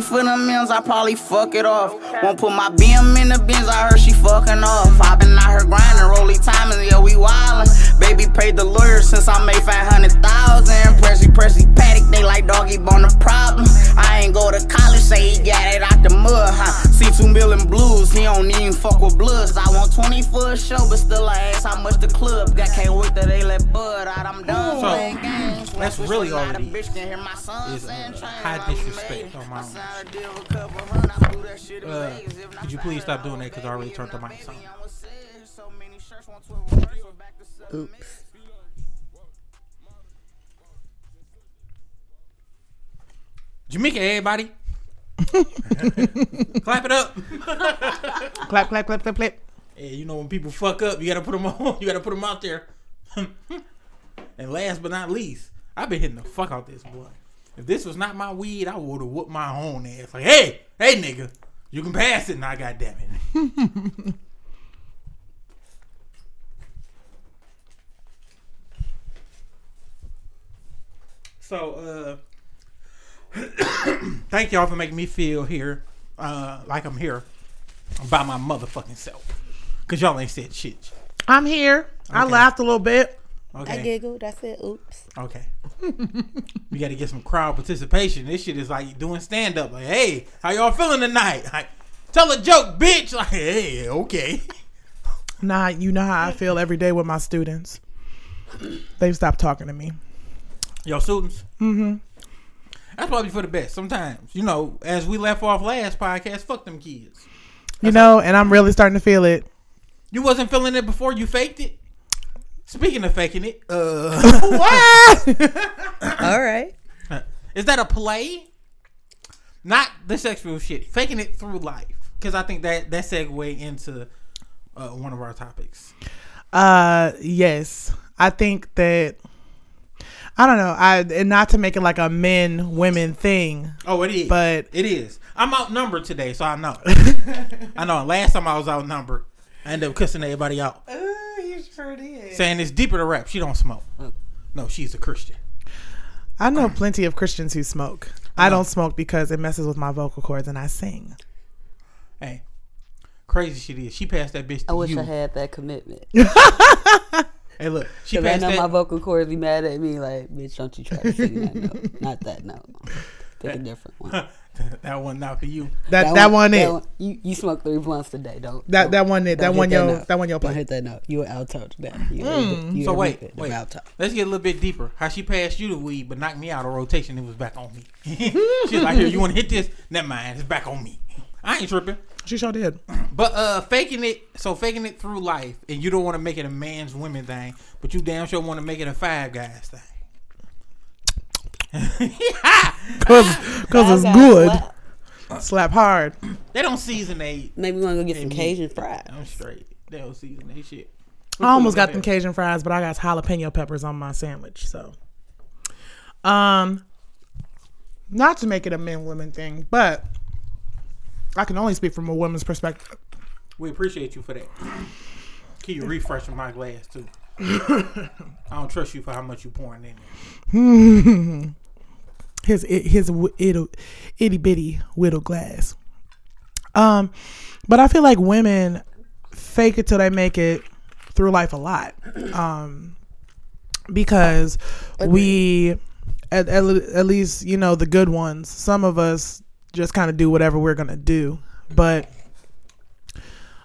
me for the meals, I probably fuck it off. Won't put my BM in the bins, I heard she fucking off. I been out here grinding, rolly timing, yeah, we wildin'. Baby paid the lawyer since I made 500,000. Pressy, pressy, paddock, they like doggy bone the problem. I ain't go to college, say he got it out the mud, huh? See two million blues, he don't even fuck with bloods. I want 20 for a show, but still I ask how much the club got. Can't wait till they let Bud out, I'm done So, that's really all it a bitch is. can hear my son uh, saying, "Train high disrespect on my own. Signed a deal with couple hundred, I blew that shit in Uh, Vegas. If not could you please stop the doing that? 'Cause I already turned the if not mics on. baby, I was sad. So many shirts, want to reverse, so back to seven Oops. Jamaica, everybody. Clap it up. Clap, clap, clap, clap, clap. Yeah, you know when people fuck up, you gotta put them on. You gotta put them out there. and last but not least, I've been hitting the fuck out this boy. If this was not my weed, I would have whooped my own ass. Like, hey, hey, nigga, you can pass it now. Goddamn it. so, uh, thank y'all for making me feel here, uh, like I'm here by my motherfucking self. Cause y'all ain't said shit. I'm here. I laughed a little bit. Okay. I giggled. I said, "Oops." Okay. we got to get some crowd participation. This shit is like doing stand up. Like, hey, how y'all feeling tonight? Like, tell a joke, bitch. Like, hey, okay. Nah, you know how I feel every day with my students. They've stopped talking to me. Yo, students. Mm-hmm. That's probably for the best. Sometimes, you know, as we left off last podcast, fuck them kids. You know, and I'm really starting to feel it. You wasn't feeling it before you faked it. Speaking of faking it, uh, All right. is that a play? Not the sexual shit. Faking it through life, because I think that that segue into uh, one of our topics. Uh, yes, I think that I don't know. I and not to make it like a men women thing, Oh, it is. but it is. I'm outnumbered today, so I know. I know. Last time I was outnumbered, I ended up cussing everybody out, you sure did. saying it's deeper to rap. She don't smoke. No, she's a Christian. I know plenty of Christians who smoke. I don't smoke because it messes with my vocal cords and I sing. Hey, crazy shit is. She passed that bitch to I wish you. I had that commitment. Hey, look, she Because I passed know my that. vocal cords be mad at me. Like, bitch, don't you try to sing that note. Not that note. Pick a different one. that one not for you. That that, one, it. you, you smoke three blunts today. Don't. That don't- that one it. That one yo. That one yo Don't hit that note. You an alto today. You, Mm. you So wait, bit of wait. alto. Let's get a little bit deeper. How she passed you the weed, but knocked me out of rotation. It was back on me. She's like, here, you want to hit this? Never mind. It's back on me. I ain't tripping. She sure did. But uh faking it so faking it through life and you don't want to make it a man's women thing, but you damn sure want to make it a five guys thing. Cause, cause it's good. slap. Slap hard. they don't season they Maybe we want to go get some me. Cajun fries. I'm straight. They don't season they shit. I almost got them Cajun fries, but I got jalapeno peppers on my sandwich. So, um, not to make it a men women thing, but I can only speak from a woman's perspective. We appreciate you for that. Keep you refreshing my glass too? I don't trust you for how much you pouring in there. His his wi- itty, itty bitty whittle glass. Um, but I feel like women fake it till they make it through life a lot. Um, because we, at, at, at least you know the good ones. Some of us just kind of do whatever we're gonna do, but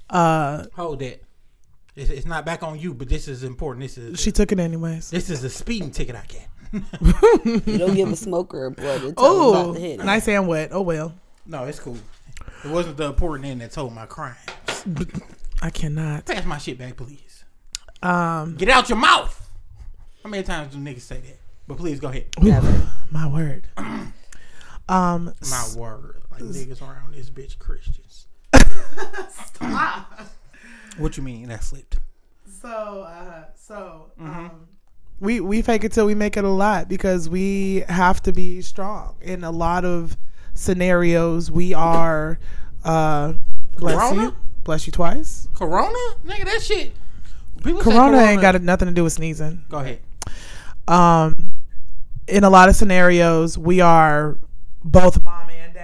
uh, Hold that. It's, it's not back on you, but this is important. This is she took it anyways. this is a speeding ticket I get. You don't give a smoker a blood until Oh, about to hit it. nice and wet. Oh well, No, it's cool. It wasn't the important end that told my crime. I cannot. Pass my shit back, please. Um, Get out your mouth. How many times do niggas say that? But please go ahead. Never. my word. Um, My word. Like niggas around this bitch Christians. Stop. what you mean that slipped? So, uh, so um, we we fake it till we make it a lot because we have to be strong in a lot of scenarios. We are, uh, bless Corona? you, bless you twice. Corona? Nigga, that shit. People say Corona, ain't got nothing to do with sneezing. Go ahead. Um, in a lot of scenarios, we are both mom and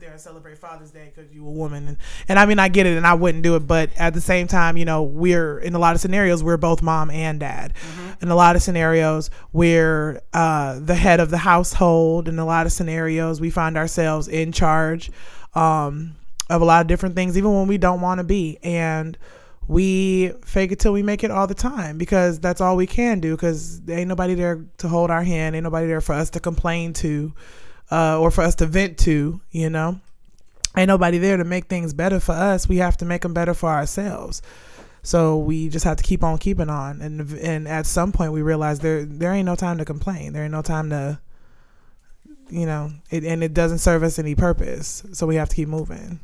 sit there and celebrate Father's Day because you a woman. And, and I mean I get it and I wouldn't do it but at the same time you know we're in a lot of scenarios we're both mom and dad. In a lot of scenarios we're uh, the head of the household. In a lot of scenarios we find ourselves in charge um, of a lot of different things even when we don't want to be. And we fake it till we make it all the time because that's all we can do because there ain't nobody there to hold our hand. Ain't nobody there for us to complain to uh, or for us to vent to you know? Ain't nobody there to make things better for us. We have to make them better for ourselves. So we just have to keep on keeping on. And and at some point we realize there there ain't no time to complain. There ain't no time to you know it, and it doesn't serve us any purpose. So we have to keep moving.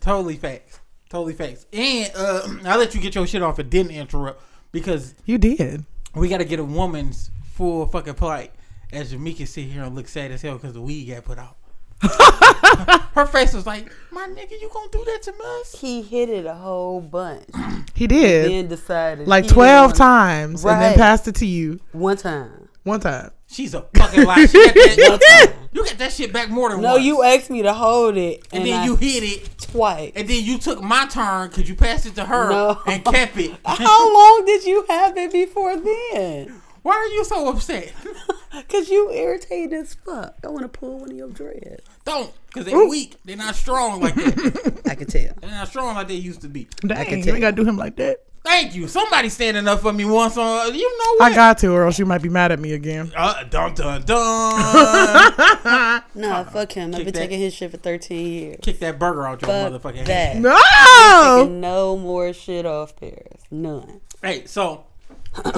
Totally facts. Totally facts. And uh, I'll let you get your shit off and didn't interrupt because you did. we got to get a woman's full fucking plight as Jamaica sit here and look sad as hell because the weed got put out. Her face was like, "My nigga, you gonna do that to us?" He hit it a whole bunch. he did then decided like 12 wanted- times and then passed it to you One time. one time She's a fucking liar. She got that, you got that shit back more than No, once. No, you asked me to hold it, and and, then I, you hit it, twice. and then you took my turn because you passed it to her No. and kept it. How long did you have it before then? Why are you so upset? Cause you irritated as fuck. I want to pull one of your dreads. Don't, because they're weak. They're not strong like that. I can tell. They're not strong like they used to be. dang can you tell. ain't gotta do him like that Thank you. Somebody standing up for me once on. You know what? i got to or else you might be mad at me again Uh, dun dun dun. No, fuck him. I've been that. taking his shit for 13 years. Kick that burger out your Fuck motherfucking that. head. no no more shit off Paris. None. Hey, so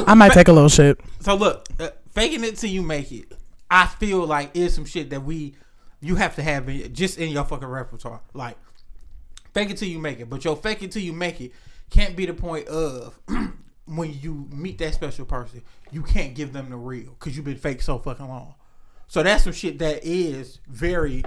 i might take a little shit so look, uh, faking it till you make it. I feel like is some shit that we you have to have in, just in your fucking repertoire. Like fake it till you make it, but your fake it till you make it can't be the point of when you meet that special person, you can't give them the real because you've been fake so fucking long. So that's some shit that is very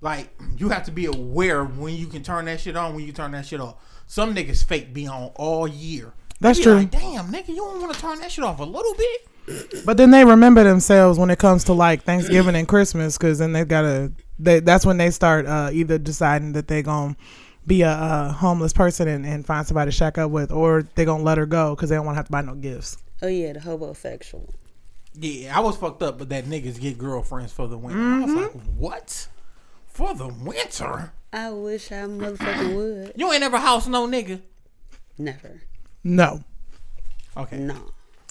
like you have to be aware when you can turn that shit on, when you turn that shit off. Some niggas fake be on all year. That's be true. Like, Damn, nigga, you don't want to turn that shit off a little bit. But then they remember themselves when it comes to like Thanksgiving and Christmas, because then they gotta. They, that's when they start uh, either deciding that they gonna be a, uh homeless person and, and find somebody to shack up with, or they gonna let her go because they don't want to have to buy no gifts. Oh, yeah, the homosexual. Yeah, I was fucked up, but that niggas get girlfriends for the winter. I was like, what? For the winter? I wish I motherfucking would. You ain't ever house no nigga. Never. No, Okay, No.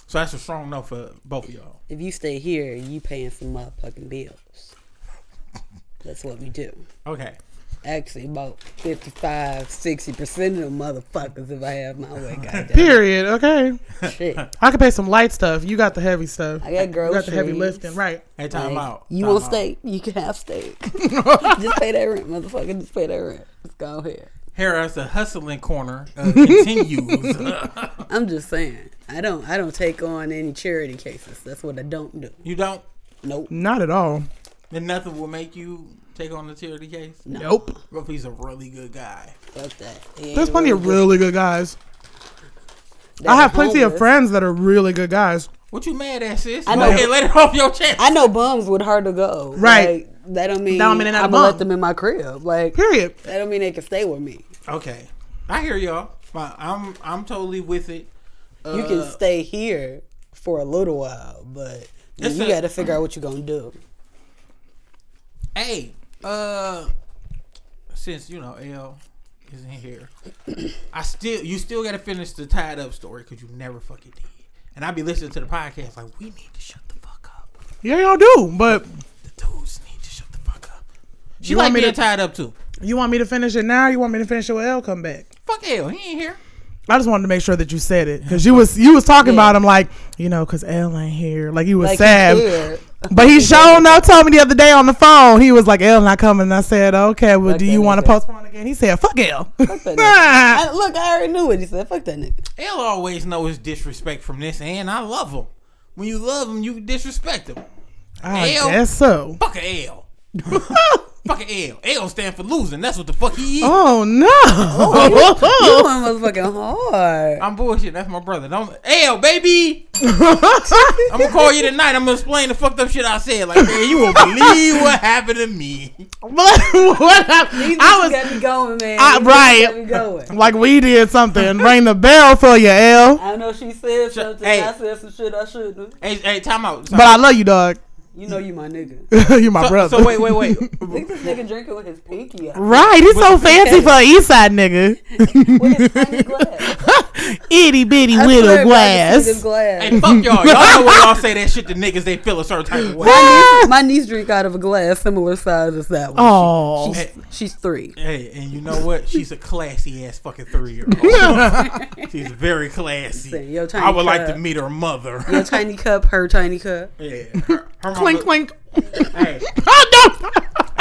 so that's a strong no for both of y'all. If you stay here, you paying some motherfucking bills. That's what we do. Okay, Actually, about 55, 60% of them motherfuckers if I have my way. Goddamn. period. Okay, Shit. I can pay some light stuff. You got the heavy stuff. I got You got the heavy lifting, right? hey, time Like, out. You Time want out. steak? You can have steak. just pay that rent, motherfucker. Just pay that rent. Let's go. Here as the hustling corner uh, continues. I'm just saying. I don't. I don't take on any charity cases. That's what I don't do. you don't. Nope. Not at all. Then nothing will make you take on the charity case. No. Nope. Ruffy's a really good guy. Fuck that. He There's plenty of really good guys. That I have are plenty of friends that are really good guys. What you mad at, sis? I Go know. ahead, let it off your chest. I know bums with hard to go. Right. Like, that don't mean, That don't mean they're not a I'm gonna let them in my crib. Like Period. that don't mean they can stay with me. Okay, I hear y'all. But I'm I'm totally with it. Uh, You can stay here for a little while, but It's you got to figure out what you're gonna do. Hey, uh, since you know L isn't here, I still you still got to finish the tied up story because you never fucking did. And I be listening to the podcast like we need to shut the fuck up. Yeah, y'all do. But The dudes need to shut the fuck up. She You like want me being to- tied up too. you want me to finish it now? Or you want me to finish it when L come back? Fuck L, he ain't here. I just wanted to make sure that you said it because you was you was talking about him like you know because L ain't here. Like you was Like sad. he. But he showed up told me the other day on the phone. He was like, "L not coming." And I said, "Okay, well, Fuck do you want to nigga. postpone again?" He said, "Fuck L." Fuck. I, look, I already knew what he said. Fuck that nigga. L always know his disrespect from this, and I love him. When you love him, you disrespect him. I L. guess so. Fuck a L. Fucking L. L stand for losing. That's what the fuck he is. Oh no! Oh, you one was fucking hard. I'm bullshit. That's my brother. Don't L baby. I'm gonna call you tonight. I'm gonna explain the fucked up shit I said. Like, man, you won't believe what happened to me. But what happened? These I was got me going, man. I- right. Got me going. like we did something. Ring the bell for you, L. I know she said something. hey. I said some shit I shouldn't. Hey, hey, time out. But I love you, dog. You know you my nigga. you my so, brother. so wait, wait, wait. Look at this nigga drinking with his pinky out. Right, he's so With the fancy cake. for an East Side nigga. With his tiny glass. Itty bitty little swear if I could see this glass. glass. Hey, fuck y'all. Y'all know when y'all say that shit to niggas, they feel a certain type of way. My niece, my niece drink out of a glass similar size as that one. Oh, She's, she's three. Hey, and you know what? She's a classy ass fucking three year old. She's very classy. Listen, your tiny I would like to meet her mother. Your tiny cup, her tiny cup. yeah. Her, her clink mama, clink. Hey, Oh no!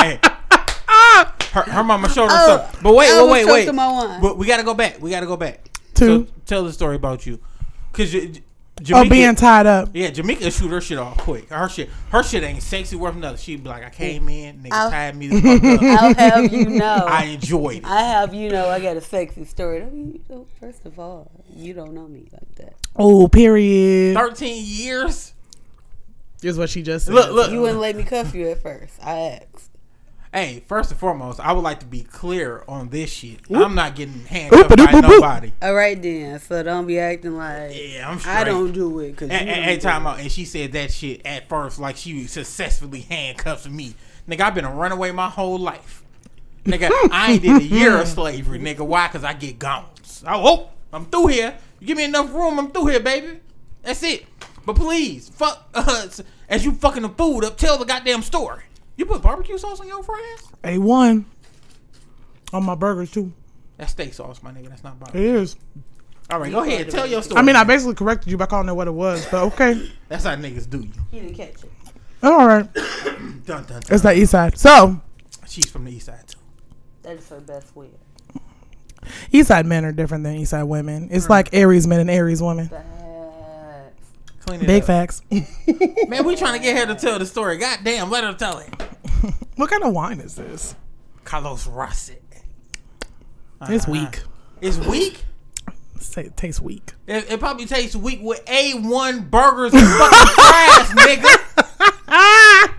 hey. Ah. Her, her mama showed her Oh, something. But wait, I wait, wait, wait. choked on my wine. But we gotta go back. We gotta go back. Two. So tell the story about you. Cause you, Oh, being tied up. yeah, Jamaica shoot her shit off quick. Her shit, her shit ain't sexy worth nothing. She'd be like, I came in, niggas I'll- tied me the fuck up. I'll have you know. I enjoyed it. I have you know I got a sexy story. I mean, oh, first of all, you don't know me like that. Oh, period. Thirteen years. Is what she just said. Look, look. You wouldn't let me cuff you at first. I asked. Hey, first and foremost, I would like to be clear on this shit. I'm not getting handcuffed Oop, by oop, oop, oop. nobody. All right then. So don't be acting like Yeah, I'm straight. I don't do it because And, and, and time out, and she said that shit at first like she successfully handcuffed me. Nigga, I've been a runaway my whole life. Nigga, I ain't did a year of slavery, nigga. Why? Cause I get gowns. I hope I'm through here. You give me enough room, I'm through here, baby. That's it. But please, fuck us as you fucking the food up. Tell the goddamn story. You put barbecue sauce on your fries? A one on my burgers too. That's steak sauce, my nigga. That's not barbecue. It is. All right, go ahead. Tell your story. I mean, I basically corrected you by calling it what it was, but okay. That's how niggas do you. He didn't catch it. All right, Dun, dun, dun. it's that East Side. So She's from the east side too. That is her best way. East Side men are different than East Side women. It's like Aries men and Aries women. Facts. Clean it Big up. facts. Man, we trying to get her to tell the story. God damn, let her tell it. what kind of wine is this? Carlo Rossi. It's Uh-huh. weak. It's weak. Say it tastes weak. It, it probably tastes weak with A1 burgers and fucking fries, nigga.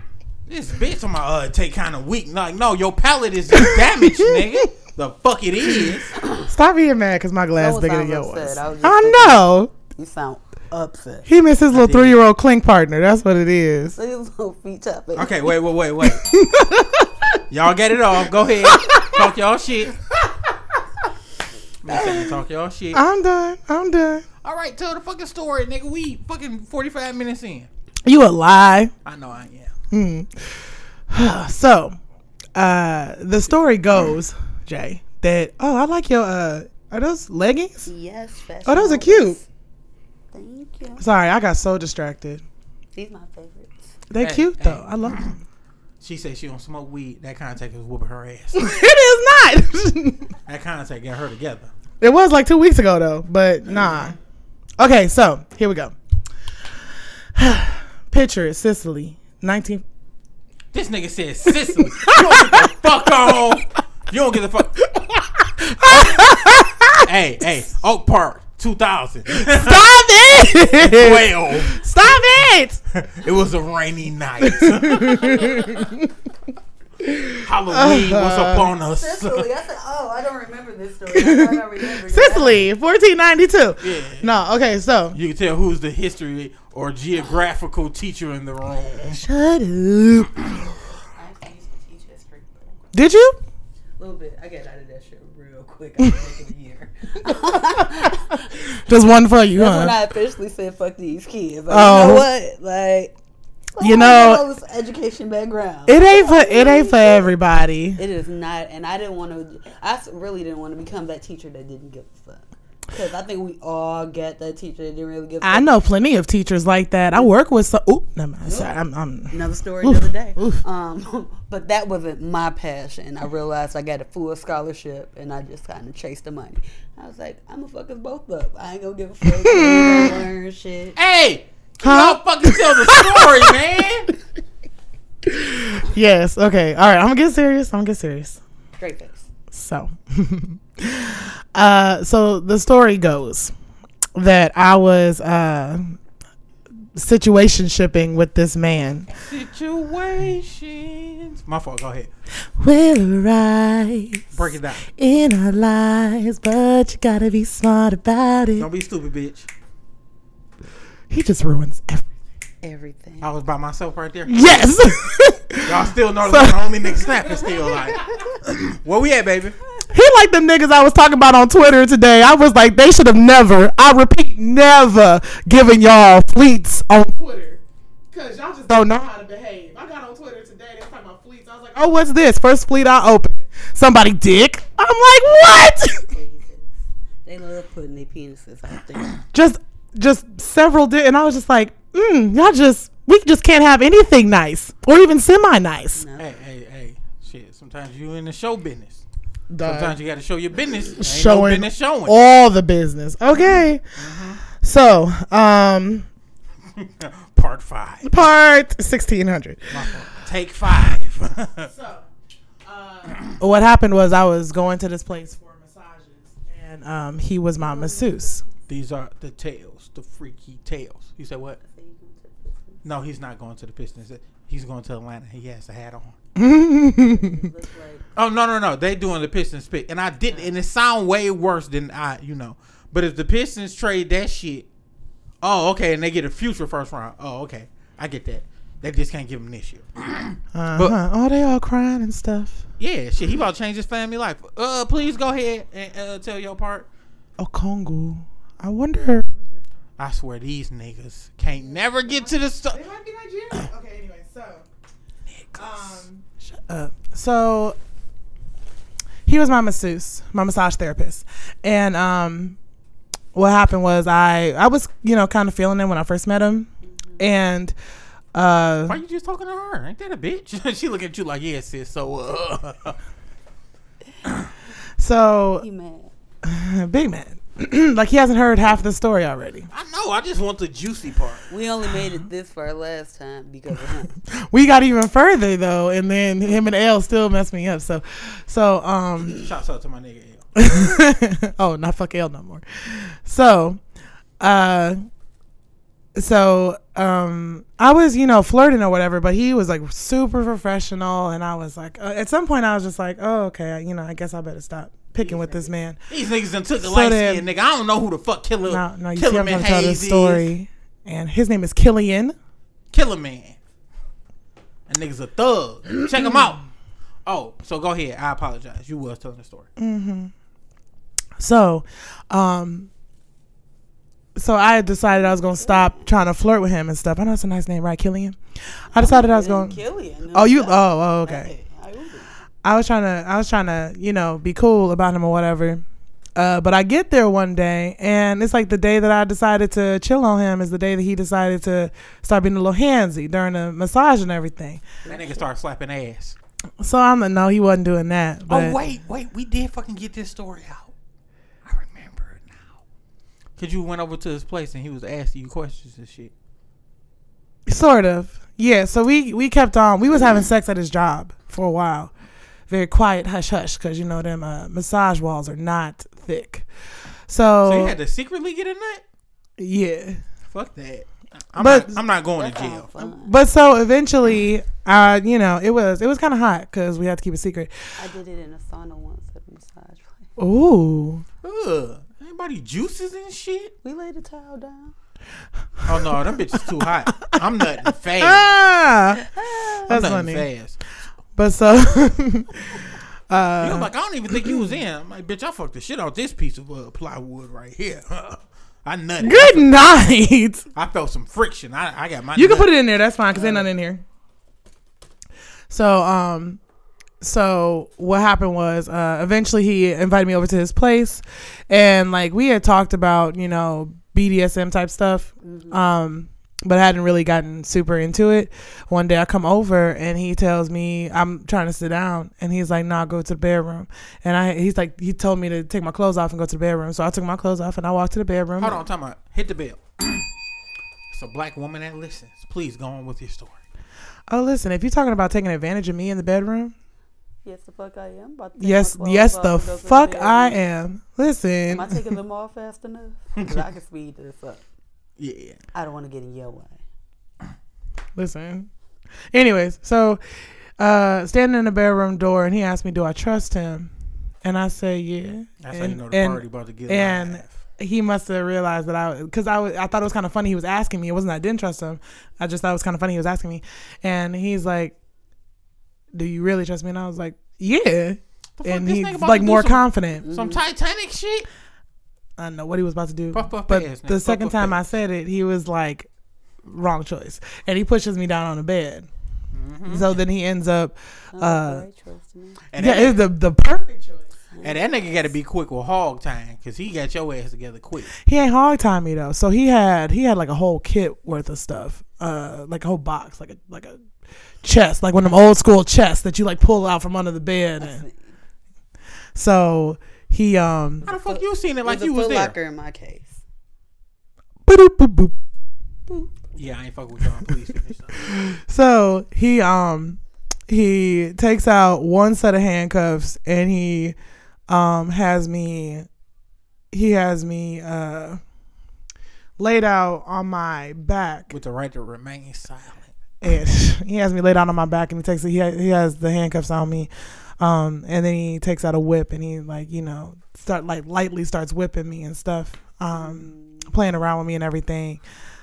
This bitch on my uh take kind of weak. Like, no, your palate is damaged, nigga. The fuck it is. Stop being mad because my glass Don't bigger than sound yours. upset. I was just I thinking- know. You sound upset. He missed his little three year old clink partner. That's what it is. Look his little feet tapping. Okay, wait, wait, wait, wait. y'all get it off. Go ahead. Talk y'all shit. Me talk y'all shit. I'm done. I'm done. All right, tell the fucking story, nigga. We fucking 45 minutes in. You a lie. I know I am. Hmm. so, uh, the story goes, Jay, that oh, I like your uh, are those leggings? Yes, fashion. Oh, those are models. cute. Thank you. Sorry, I got so distracted. These my favorites. They Hey, cute hey. though. I love them. She said she don't smoke weed. That contact is whooping her ass. it is not. that contact got her together. it was like two weeks ago though, but nah. Okay, so here we go. Picture is Sicily, nineteen. This nigga said Sicily. You don't get the fuck on. You don't get the fuck. hey, hey, Oak Park, 2000. Stop it! Well, Stop it! it was a rainy night. Halloween was uh-huh. upon us. Sicily. I said, oh, I don't remember this story. I thought I remembered. Sicily, fourteen ninety two. Yeah. No, okay, so You can tell who's the history or geographical teacher in the room. shut up. I used to teach history. Did you? A little bit. I got out of that shit real quick. I was making a year. Just one for you, That's when? I officially said, fuck these kids. Like, Oh. You know what? Like, You know- this education background. It ain't for it ain't for everybody. It is not, and I didn't want to. I really didn't want to become that teacher that didn't give a fuck. Because I think we all get that teacher that didn't really give. a I fuck. know plenty of teachers like that. I work with some. Oop, never mind. Sorry, I'm. I'm Another story Oof, another day. oof. Um, but that wasn't my passion. I realized I got a full scholarship, and I just kind of chased the money. I was like, I'm gonna fuck us both up. I ain't gonna give a fuck. I ain't gonna learn shit. Hey, Huh? y'all fucking tell the story, man. yes. Okay. All right. I'm gonna get serious. I'm gonna get serious. Straight face. So, uh, so the story goes that I was uh, situation shipping with this man. Situations. My fault. Go ahead. Will arise Break it down. in our lives, but you gotta be smart about it. Don't be stupid, bitch. He just ruins everything. Everything. I was by myself right there. Yes. Y'all still know the only nigga snapping still like. Where we at, baby? He like them niggas I was talking about on Twitter today. I was like, they should have never, I repeat, never given y'all fleets on Twitter. Cause y'all just don't know how to behave. I got on Twitter today, they was talking about fleets. I was like, oh, what's this? First fleet I opened. Somebody dick. I'm like, what? Jesus. They love putting their penises out there. just, just several dick. And I was just like, mm, y'all just, we just can't have anything nice or even semi nice. No. Hey, hey, hey. Shit. Sometimes you in the show business. Sometimes you got to show your business. Ain't no showing business showing. all the business. Okay. So, um, Part five. part 1600. Take five. So, uh, what happened was I was going to this place for massages, and um, he was my masseuse. These are the tales, the freaky tales. You said what? No, he's not going to the Pistons. He's going to Atlanta. He has a hat on. Oh no no no! They doing the Pistons pick, and I did, and it sound way worse than I, you know. But if the Pistons trade that shit, oh okay, and they get a future first round. Oh okay, I get that. They just can't give him this year. Uh-huh. oh, they all crying and stuff. Yeah, shit, he about to change his family life. Uh, please go ahead and uh, tell your part. Oh, Congo. I wonder. I swear these niggas can't never get to the stuff. might be Nigerian. okay, anyway, so. Um, shut up. So, he was my masseuse, my massage therapist, and um, what happened was I I was you know kind of feeling him when I first met him, and uh, Why you just talking to her? Ain't that a bitch? she look at you like, yeah, sis. So, uh, so he mad. big man, like he hasn't heard half the story already. I know. I just want the juicy part. We only made it this far last time because of him. We got even further though, and then him and L still messed me up. So, so um. Shouts out to my nigga. L. oh, not fuck L no more. So, uh, so um, I was you know flirting or whatever, but he was like super professional, and I was like, uh, at some point I was just like, oh okay, you know, I guess I better stop picking with this man. These niggas done took the So light then- skin nigga. I don't know who the fuck Killer No, no, you see, Killer I'm gonna tell Hayes this is. story, and his name is Killian. Killer Man. That nigga's a thug. Check him out. Oh, so go ahead. I apologize. You was telling the story. Mm-hmm. So, um, so I decided I was gonna stop trying to flirt with him and stuff. I know it's a nice name, right, Killian? I decided I was going. Killian. Oh, you? Oh, oh, okay. Hey, I. I was trying to, I was trying to, you know, be cool about him or whatever. Uh, but I get there one day, and it's like the day that I decided to chill on him is the day that he decided to start being a little handsy during the massage and everything. That nigga started slapping ass. So I'm like, no, he wasn't doing that. But oh wait, wait, we did fucking get this story out. I remember it now. Cause you went over to his place and he was asking you questions and shit. Sort of. Yeah. So we we kept on. We was having sex at his job for a while. Very quiet, hush hush, because you know them uh, massage walls are not thick. So, So you had to secretly get a nut? yeah. Fuck that. I'm But- not, I'm not going to jail. But so eventually, uh, you know, it was it was kind of hot because we had to keep it secret. I did it in a sauna once at a massage place. Ooh. Ugh. Anybody juices and shit? We laid a towel down. Oh no, them bitches too hot. I'm nutting fast. Ah, I'm that's nutting funny. fast. But so, You uh, know, like I don't even think you was in. I'm like, bitch, I fucked the shit out this piece of uh, plywood right here. I nutted. good night. I felt some friction. I, I got my. You can put it in there. That's fine because ain't nothing in here. So, um, so what happened was, uh, eventually he invited me over to his place, and like we had talked about, you know, BDSM type stuff, um, but I hadn't really gotten super into it. One day I come over and he tells me I'm trying to sit down, and he's like, "Nah, go to the bedroom." And I, he's like, he told me to take my clothes off and go to the bedroom. So I took my clothes off and I walked to the bedroom. Hold on, time out. Hit the bell. it's a black woman that listens. Please go on with your story. Oh, listen, if you're talking about taking advantage of me in the bedroom, Yes, the fuck I am. About to take yes, yes, the and go to fuck bed. I am. Listen, Am I taking them off fast enough? 'Cause I can speed this up. Yeah. I don't want to get in your way. listen. Anyways, so uh standing in the bedroom door, and he asked me, "Do I trust him?" And I say, "Yeah." That's and, how you know the and party about to get and live. he must have realized that I, because I, was- I thought it was kind of funny. He was asking me. It wasn't that I didn't trust him. I just thought it was kind of funny. He was asking me, and he's like, "Do you really trust me?" And I was like, "Yeah." And this he's like more some- confident. Some Titanic shit. I don't know what he was about to do. Puff, puff, but the Puff, second puff, time I said it, he was like, "Wrong choice," and he pushes me down on the bed. Mm-hmm. So then he ends up, uh, boy, trust me. And yeah, that, it's the the perfect choice. and that nigga got to be quick with hog time because he got your ass together quick. He ain't hog time me though. So he had he had like a whole kit worth of stuff, uh, like a whole box, like a like a chest, like one of them old school chests that you like pull out from under the bed. And so he um, How the fuck you seen it like There's you a was Foot there? Locker in my case. boop, boop, boop. Yeah, I ain't fuck with y'all. Please finish. something. so he um he takes out one set of handcuffs and he um has me he has me uh laid out on my back with the right to remain silent. and he has me laid out on my back and he takes he has, he has the handcuffs on me um and then he takes out a whip and he like you know start like lightly starts whipping me and stuff um playing around with me and everything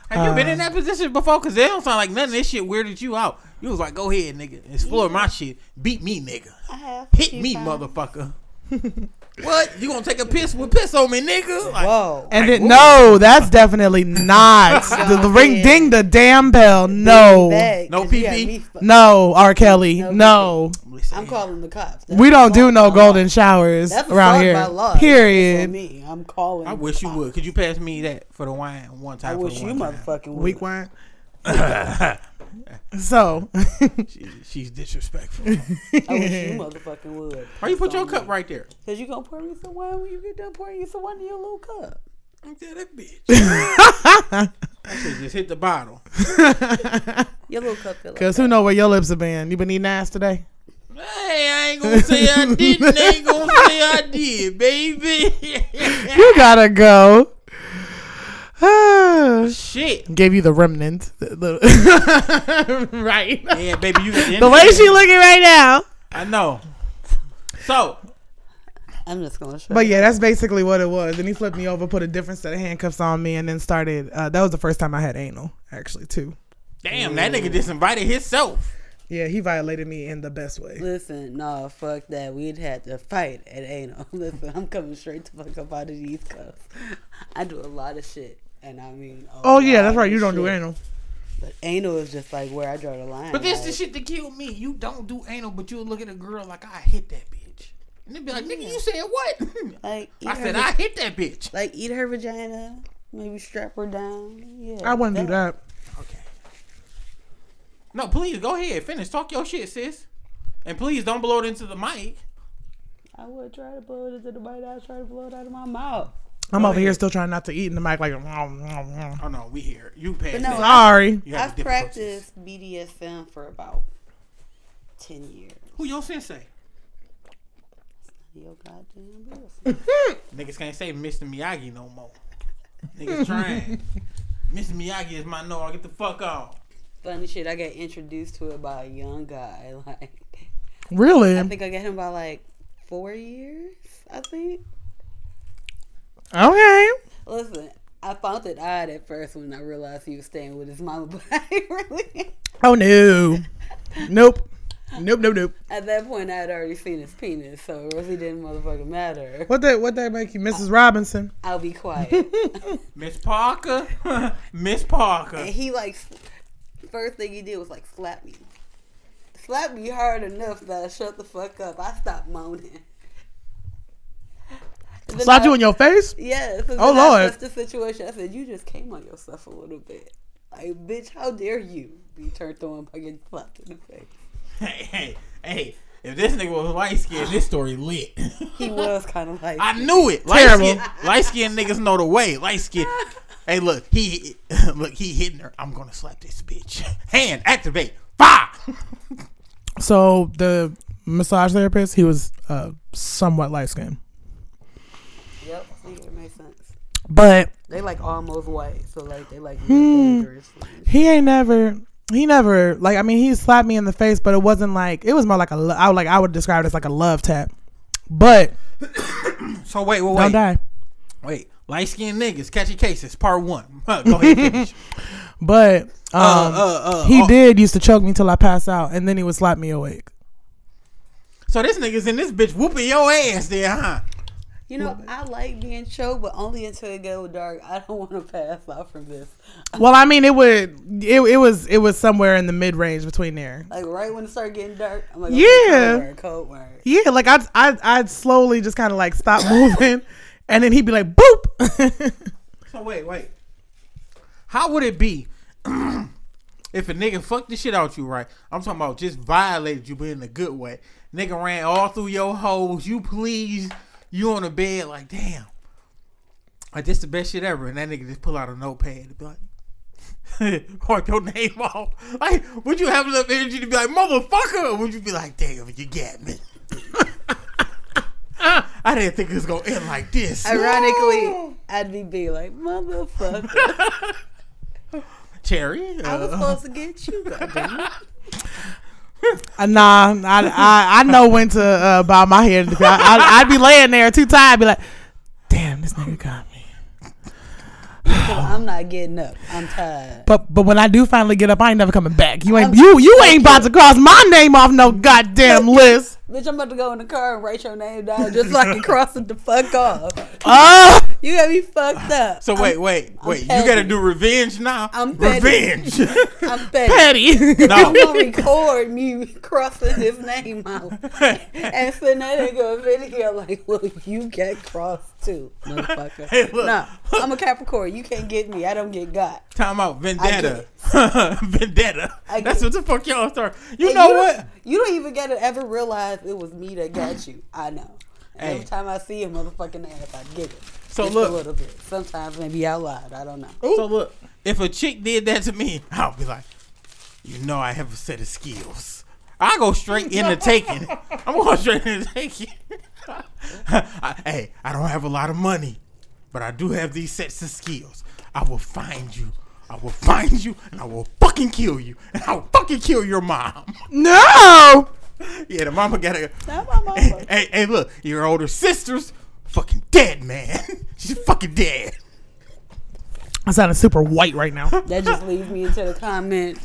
Have you been Uh, in that position before? Because they don't sound like none of this shit weirded you out. You was like, go ahead, nigga. Explore my shit. Beat me, nigga. I have. Hit me, motherfucker. what? You gonna take a piss with piss on me, nigga? Like, Whoa. And Like, it, no, that's definitely not the, the ring. Ding the damn bell. No, No No 'cause you PP? no, R. Kelly. No No, listen, I'm calling the cops. That's we don't do no golden law. showers That's around here. by law. Period. me. I'm calling. I wish you cops. would. Could you pass me that for the wine one time? I wish you one time? motherfucking would. Weak wine. so, She, she's disrespectful. I wish you motherfucking would. Why you put your cup right there? Cause you gonna pour me some wine when you get done pouring you some wine in your little cup. Ain't that that bitch? I should just hit the bottle. Your little cup like cause who know where your lips have been? You been eating ass today? Hey, I ain't gonna say I didn't. I ain't gonna say I did, baby. You gotta go. Shit. Gave you the remnant, The- the- right? Yeah, baby, you got The way she looking right now. I know. So, I'm just gonna show. But yeah, that's basically what it was. And he flipped me over, put a different set of handcuffs on me, and then started. Uh, that was the first time I had anal, actually, too. damn, that nigga just invited himself. Yeah, he violated me in the best way. Listen, no, fuck that. We'd had to fight at anal. Listen, I'm coming straight to fuck up out of these cuffs. I do a lot of shit, and I mean. a Oh yeah, that's right. You don't do shit. anal. But anal is just like where I draw the line. But this like, the shit that killed me. You don't do anal, but you'll look at a girl like I hit that bitch. And they be like, nigga, you said what? Like, I said vag- I hit that bitch. like eat her vagina, maybe strap her down. Yeah, I wouldn't do that. Okay. No, please go ahead. Finish. Talk your shit, sis. And please don't blow it into the mic. I would try to blow it into the mic. I was trying to blow it out of my mouth. I'm Go over here still trying not to eat in the mic like. Oh no, we here. You passed But no, that. Sorry. You I've practiced BDSM for about ten years. Who your sensei? Your goddamn business. Niggas can't say Mr. Miyagi no more. Niggas trying. Mr. Miyagi is my no. I'll get the fuck off. Funny shit. I got introduced to it by a young guy. Like Really? I think I got him by like four years. I think. Okay. Listen, I found it odd at first when I realized he was staying with his mama, but I ain't really. Oh no. Nope. Nope. Nope. Nope. At that point, I had already seen his penis, so it really didn't motherfucking matter. What that? What that make you, Mrs. Robinson? I'll be quiet. Miss Parker. Miss Parker. and he like, first thing he did was like slap me, slap me hard enough that I shut the fuck up. I stopped moaning. And Slap you in your face? Yes. and Oh, Lord. That's the situation. I said, "You just came on yourself a little bit. Like, bitch, how dare you be turned on by getting slapped in the face?" Hey, hey, hey. If this nigga was light skinned, this story lit. He was kind of like, I knew it. Light Terrible. Light skinned niggas know the way. Light skinned. Hey, look, he look he hitting her. I'm gonna slap this bitch. Hand activate. Fire. So the massage therapist, he was uh, somewhat light skinned, Yep. See, it makes sense. but They like almost white, so like they like Hmm. dangerous. he ain't never. He never like. I mean, he slapped me in the face, but it wasn't like. It was more like a I would like. I would describe it as like a love tap. But So wait, wait, don't wait, die. wait. Light skinned niggas catching cases, part one. Go ahead. But um, Uh, uh, uh, he uh, did used to choke me till I pass out, and then he would slap me awake. So this nigga's in this bitch whooping your ass there, huh? You know, I like being choked, but only until it go dark. I don't want to pass out from this. Well, I mean, it would. It, it was. It was somewhere in the mid range between there. Like right when it started getting dark, I'm like, Yeah. cold word, cold word. Yeah, like I'd I'd, I'd slowly just kind of like stop moving, and then he'd be like, "Boop." So wait, wait. How would it be if a nigga fucked the shit out you, right? I'm talking about just violated you, but in a good way. Nigga ran all through your hoes. You please, you on the bed like, damn. Like this the best shit ever, and that nigga just pull out a notepad and be like, wipe your name off. Like, would you have enough energy to be like, motherfucker? Or would you be like, damn, you got me? I didn't think it was gonna end like this. Ironically, I'd be be like, motherfucker, Cherry. I was uh, supposed to get you. Uh, nah, I, I I know when to uh, bow my head. I, I'd be laying there too tired. I'd be like, "Damn, this nigga got me. I'm not getting up. I'm tired. But but when I do finally get up, I ain't never coming back. You ain't you you ain't about to cross my name off no goddamn list. Bitch, I'm about to go in the car and write your name down just so I can cross it the fuck off. Oh, ah! You got me fucked up. So wait, wait, wait. You gotta do revenge now. I'm petty. revenge. I'm petty. petty. no. I'm gonna record me crossing his name out and send that nigga a video like, well, you get crossed too, motherfucker. Hey, look. No, I'm a Capricorn. You can't get me. I don't get got. Time out. Vendetta. I Vendetta. I That's what the fuck y'all start. You And know you what? You don't even get to ever realize it was me that got you. I know. Hey. Every time I see a motherfucking ass, I get it. So Just look. a little bit. Sometimes maybe out loud. I don't know. So look, if a chick did that to me, I'll be like, you know, I have a set of skills. I go straight into taking. I'm going straight into taking. Hey, I don't have a lot of money, but I do have these sets of skills. I will find you. I will find you, and I will fucking kill you, and I will fucking kill your mom. no. Yeah, the mama gotta. Not my mama. Hey, hey, hey, look, your older sister's fucking dead, man. She's fucking dead. I sounded super white right now. That just leads me into the comment.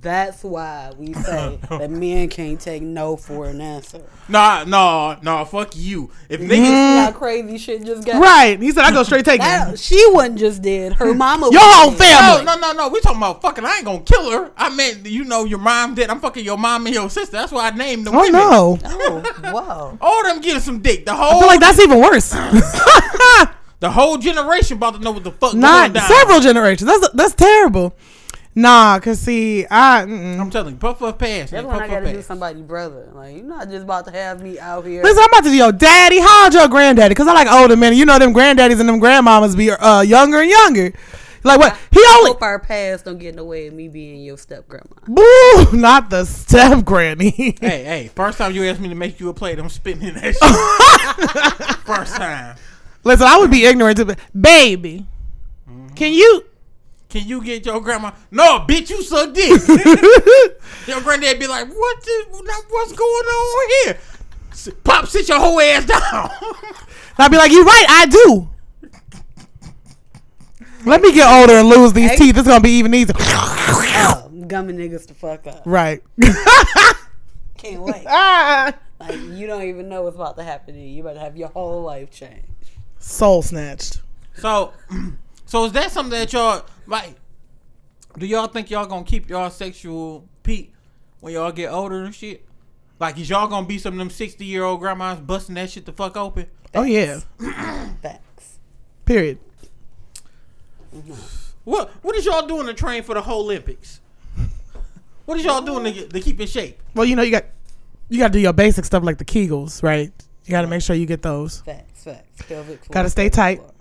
That's why we say that men can't take no for an answer. Nah, nah, nah, fuck you. If niggas. See how mm. crazy shit just got. right. He said I go straight taking. That, she wasn't just dead. Her mama. Your was whole family. No, no, no, no. We talking about fucking. I ain't gonna kill her. I meant, you know, your mom dead. I'm fucking your mom and your sister. That's why I named the Oh women. no. Oh, wow. All them getting some dick. The I whole, feel like that's even worse. the whole generation about to know what the fuck Not going down. several generations. That's that's terrible. Nah, cause see, I mm-mm. I'm telling you, puff puff pass. That's man, when puff I puff gotta do pass. somebody brother. Like you're not just about to have me out here. listen. I'm about to do your daddy. How old your granddaddy? Cause I like older men. You know them granddaddies and them grandmamas be uh, younger and younger. Like what? He I only hope our past don't get in the way of me being your step grandma. boo, not the step granny. Hey, hey, first time you asked me to make you a plate, I'm spitting in that shit. first time. Listen, I would be ignorant to, but baby, can you? Can you get your grandma? No, bitch, you suck dick. your granddad be like, what the, what's going on here? Pop, sit your whole ass down. I'd be like, you right, I do. Let me get older and lose these Hey. teeth. It's gonna be even easier. Oh, gumming niggas to fuck up. right. Can't wait. ah. Like you don't even know what's about to happen to you. You about to have your whole life change. Soul snatched. so, so is that something that y'all like? Do y'all think y'all gonna keep y'all sexual peak when y'all get older and shit? Like, is y'all gonna be some of them sixty year old grandmas busting that shit the fuck open? Oh yeah. Facts. Period. What What is y'all doing to train for the whole Olympics? What is y'all doing to, get, to keep in shape? Well, you know you got you got to do your basic stuff like the Kegels, right? You got to make sure you get those. Facts. Facts. Pelvic floor, Gotta stay pelvic tight. floor.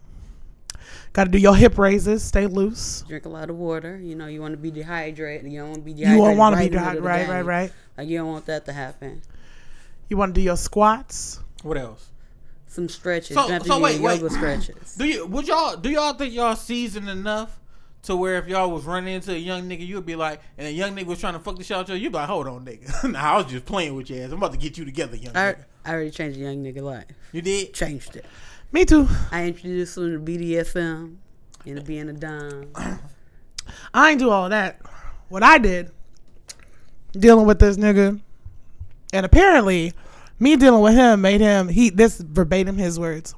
Got to do your hip raises, stay loose. Drink a lot of water. You know, you want to be dehydrated. You don't want to be You dehydrated. won't want to right be in the middle dehydrated, right, right, right. Like you don't want that to happen. You want to do your squats. What else? Some stretches. So- you so wait, your wait. yoga stretches. Do you would y'all do y'all think y'all seasoned enough to where if y'all was running into a young nigga, you'd be like, and a young nigga was trying to fuck the shit out of you, you'd be like, hold on, nigga. nah, I was just playing with your ass. I'm about to get you together, young I, nigga. I already changed a young nigga life. You did? Changed it. Me too. I introduced him to BDSM and being a dom. I ain't do all that. What I did, dealing with this nigga, and apparently, me dealing with him made him he this verbatim his words.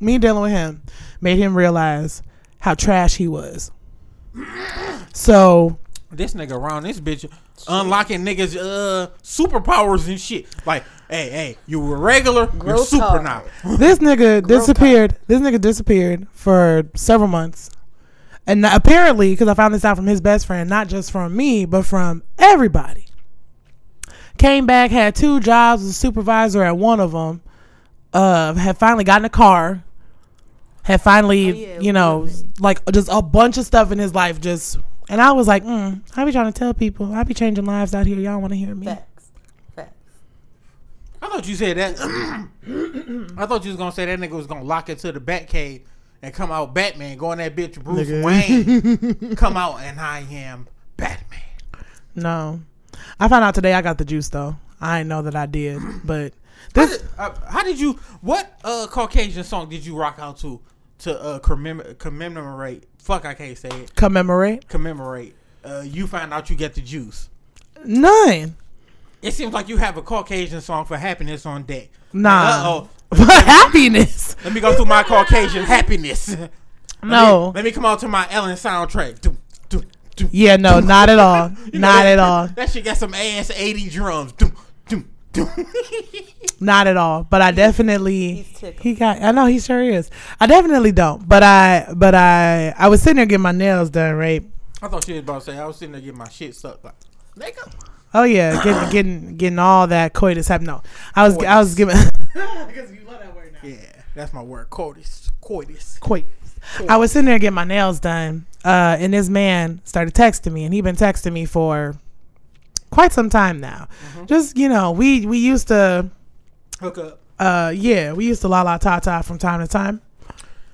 Me dealing with him made him realize how trash he was. So This nigga around this bitch unlocking niggas uh superpowers and shit. Like, hey, hey, you were regular, you're Growth super hard. now. this nigga disappeared. This nigga disappeared for several months, and apparently, because I found this out from his best friend, not just from me, but from everybody. Came back, had two jobs as a supervisor at one of them. Uh, had finally gotten a car. Had finally, Oh, yeah, you know, was like just a bunch of stuff in his life. Just, and I was like, mm, I be trying to tell people, I be changing lives out here. Y'all want to hear me? Facts. I thought you said that. I thought you was gonna say that nigga was gonna lock into the Batcave and come out Batman, go in that bitch Bruce Nigga. Wayne, come out and I am Batman. No, I found out today. I got the juice though. I didn't know that I did, but How this did, uh, how did you? What uh, Caucasian song did you rock out to to uh, commemorate? commemorate fuck, I can't say it. commemorate Commemorate. Uh, you find out you get the juice. none. It seems like you have a Caucasian song for happiness on deck. Nah. Uh happiness. oh. Let me go through my Caucasian happiness. Let No. Me, let me come out to my Ellen soundtrack. Doom, doom, doom. Yeah, no, not at all. You know Not at all. That shit got some ass 80 drums. Not at all. But I definitely He's he got. I know he sure is. I definitely don't. But I. But I. I was sitting there getting my nails done. Right. I thought she was about to say, I was sitting there getting my shit sucked. Like, nigga. Oh yeah, getting getting getting all that coitus happen. No, I was I was giving. Because you love that word now. Yeah, that's my word. Coitus. Coitus. Quite. I was sitting there getting my nails done, uh, and this man started texting me, and he been texting me for quite some time now. Just you know, we we used to, Hook up. uh, yeah, we used to la la ta ta from time to time.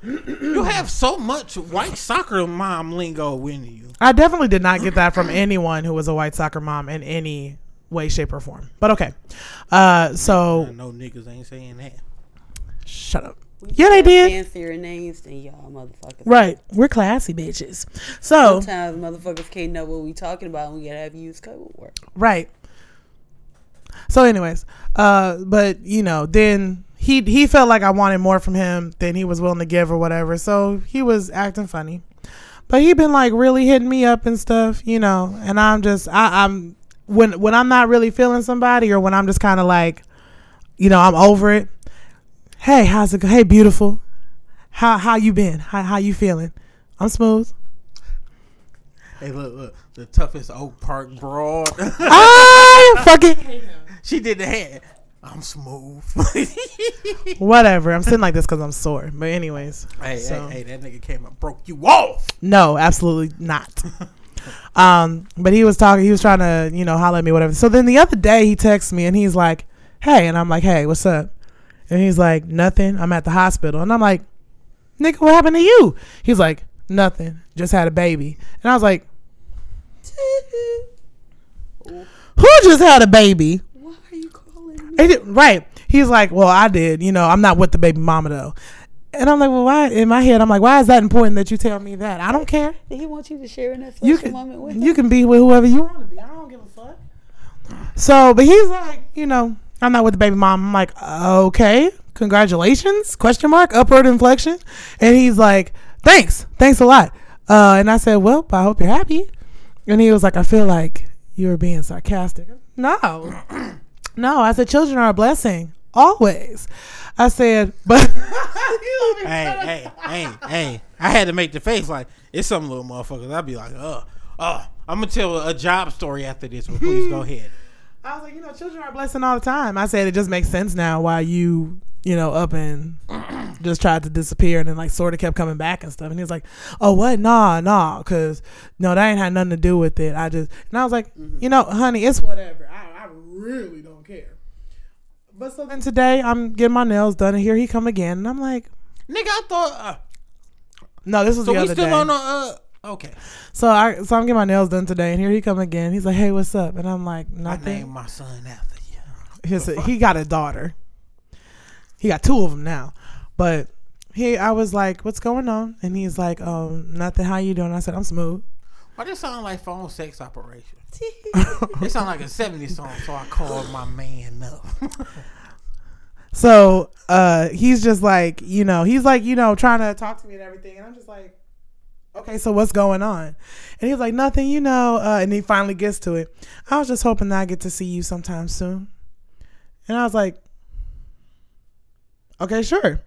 You have so much white soccer mom lingo in you. I definitely did not get that from anyone who was a white soccer mom in any way, shape, or form. But okay, uh, so no niggas ain't saying that. shut up. We Yeah, they have did. Fancier names than y'all motherfuckers. Right, we're classy bitches. So Sometimes motherfuckers can't know what we talking about and we gotta have used code word. Right. So, anyways, uh, but you know, then he he felt like I wanted more from him than he was willing to give or whatever. So he was acting funny, but he been like really hitting me up and stuff, you know. And I'm just I, I'm when when I'm not really feeling somebody or when I'm just kind of like, you know, I'm over it. Hey, how's it? go? Hey, beautiful. How how you been? How how you feeling? I'm smooth. Hey, look, look. The toughest Oak Park broad. I fucking she did the hand. I'm smooth. whatever. I'm sitting like this because I'm sore. But anyways, hey, So- hey, hey, that nigga came and broke you off. no, absolutely not. um, but he was talking. He was trying to, you know, holler at me, whatever. So then the other day he texts me and he's like, "Hey," and I'm like, "Hey, what's up?" And he's like, "Nothing. I'm at the hospital." And I'm like, "Nigga, what happened to you?" He's like, "Nothing. Just had a baby." And I was like, "Who just had a baby?" Why are you calling me? He did- right. He's like, well, I did. You know, I'm not with the baby mama though. And I'm like, well, why? In my head, I'm like, why is that important that you tell me that? I don't care. Did he want you to share in that special You can, moment with you can be with whoever you want to be. I don't give a fuck. So, but he's like, you know, I'm not with the baby mom. I'm like, okay, congratulations? Question mark, upward inflection. And he's like, thanks, thanks a lot. Uh, and I said, well, I hope you're happy. And he was like, I feel like you were being sarcastic. No, no. I said, children are a blessing, always. I said, but hey, hey, hey, hey. I had to make the face like it's some little motherfuckers. I'd be like, oh, uh. I'm gonna tell a job story after this, but please go ahead. I was like, you know, children are a blessing all the time. I said it just makes sense now why you, you know, up and just tried to disappear and then like sort of kept coming back and stuff. And he was like, "Oh what? Nah, nah, cause no, that ain't had nothing to do with it. I just." And I was like, "You know, honey, it's whatever. I, I really don't care." But so then today I'm getting my nails done and here he come again and I'm like, Nigga, I thought. Uh, "No, this was so the we other still day." on the. Uh, okay. so I so I'm getting my nails done today and here he come again. He's like, "Hey, what's up?" And I'm like, "Nothing." I named my son after you. his he got a daughter. He got two of them now, but he I was like, "What's going on?" And he's like, "Um, nothing. How you doing?" I said, "I'm smooth." Why this sound like phone sex operation? it sound like a 70s song, so I called my man up. So uh, he's just like, you know, he's like, you know, trying to talk to me and everything, and I'm just like, okay, so what's going on? And he's like, nothing, you know. Uh, and he finally gets to it. I was just hoping that I get to see you sometime soon. And I was like, okay, sure.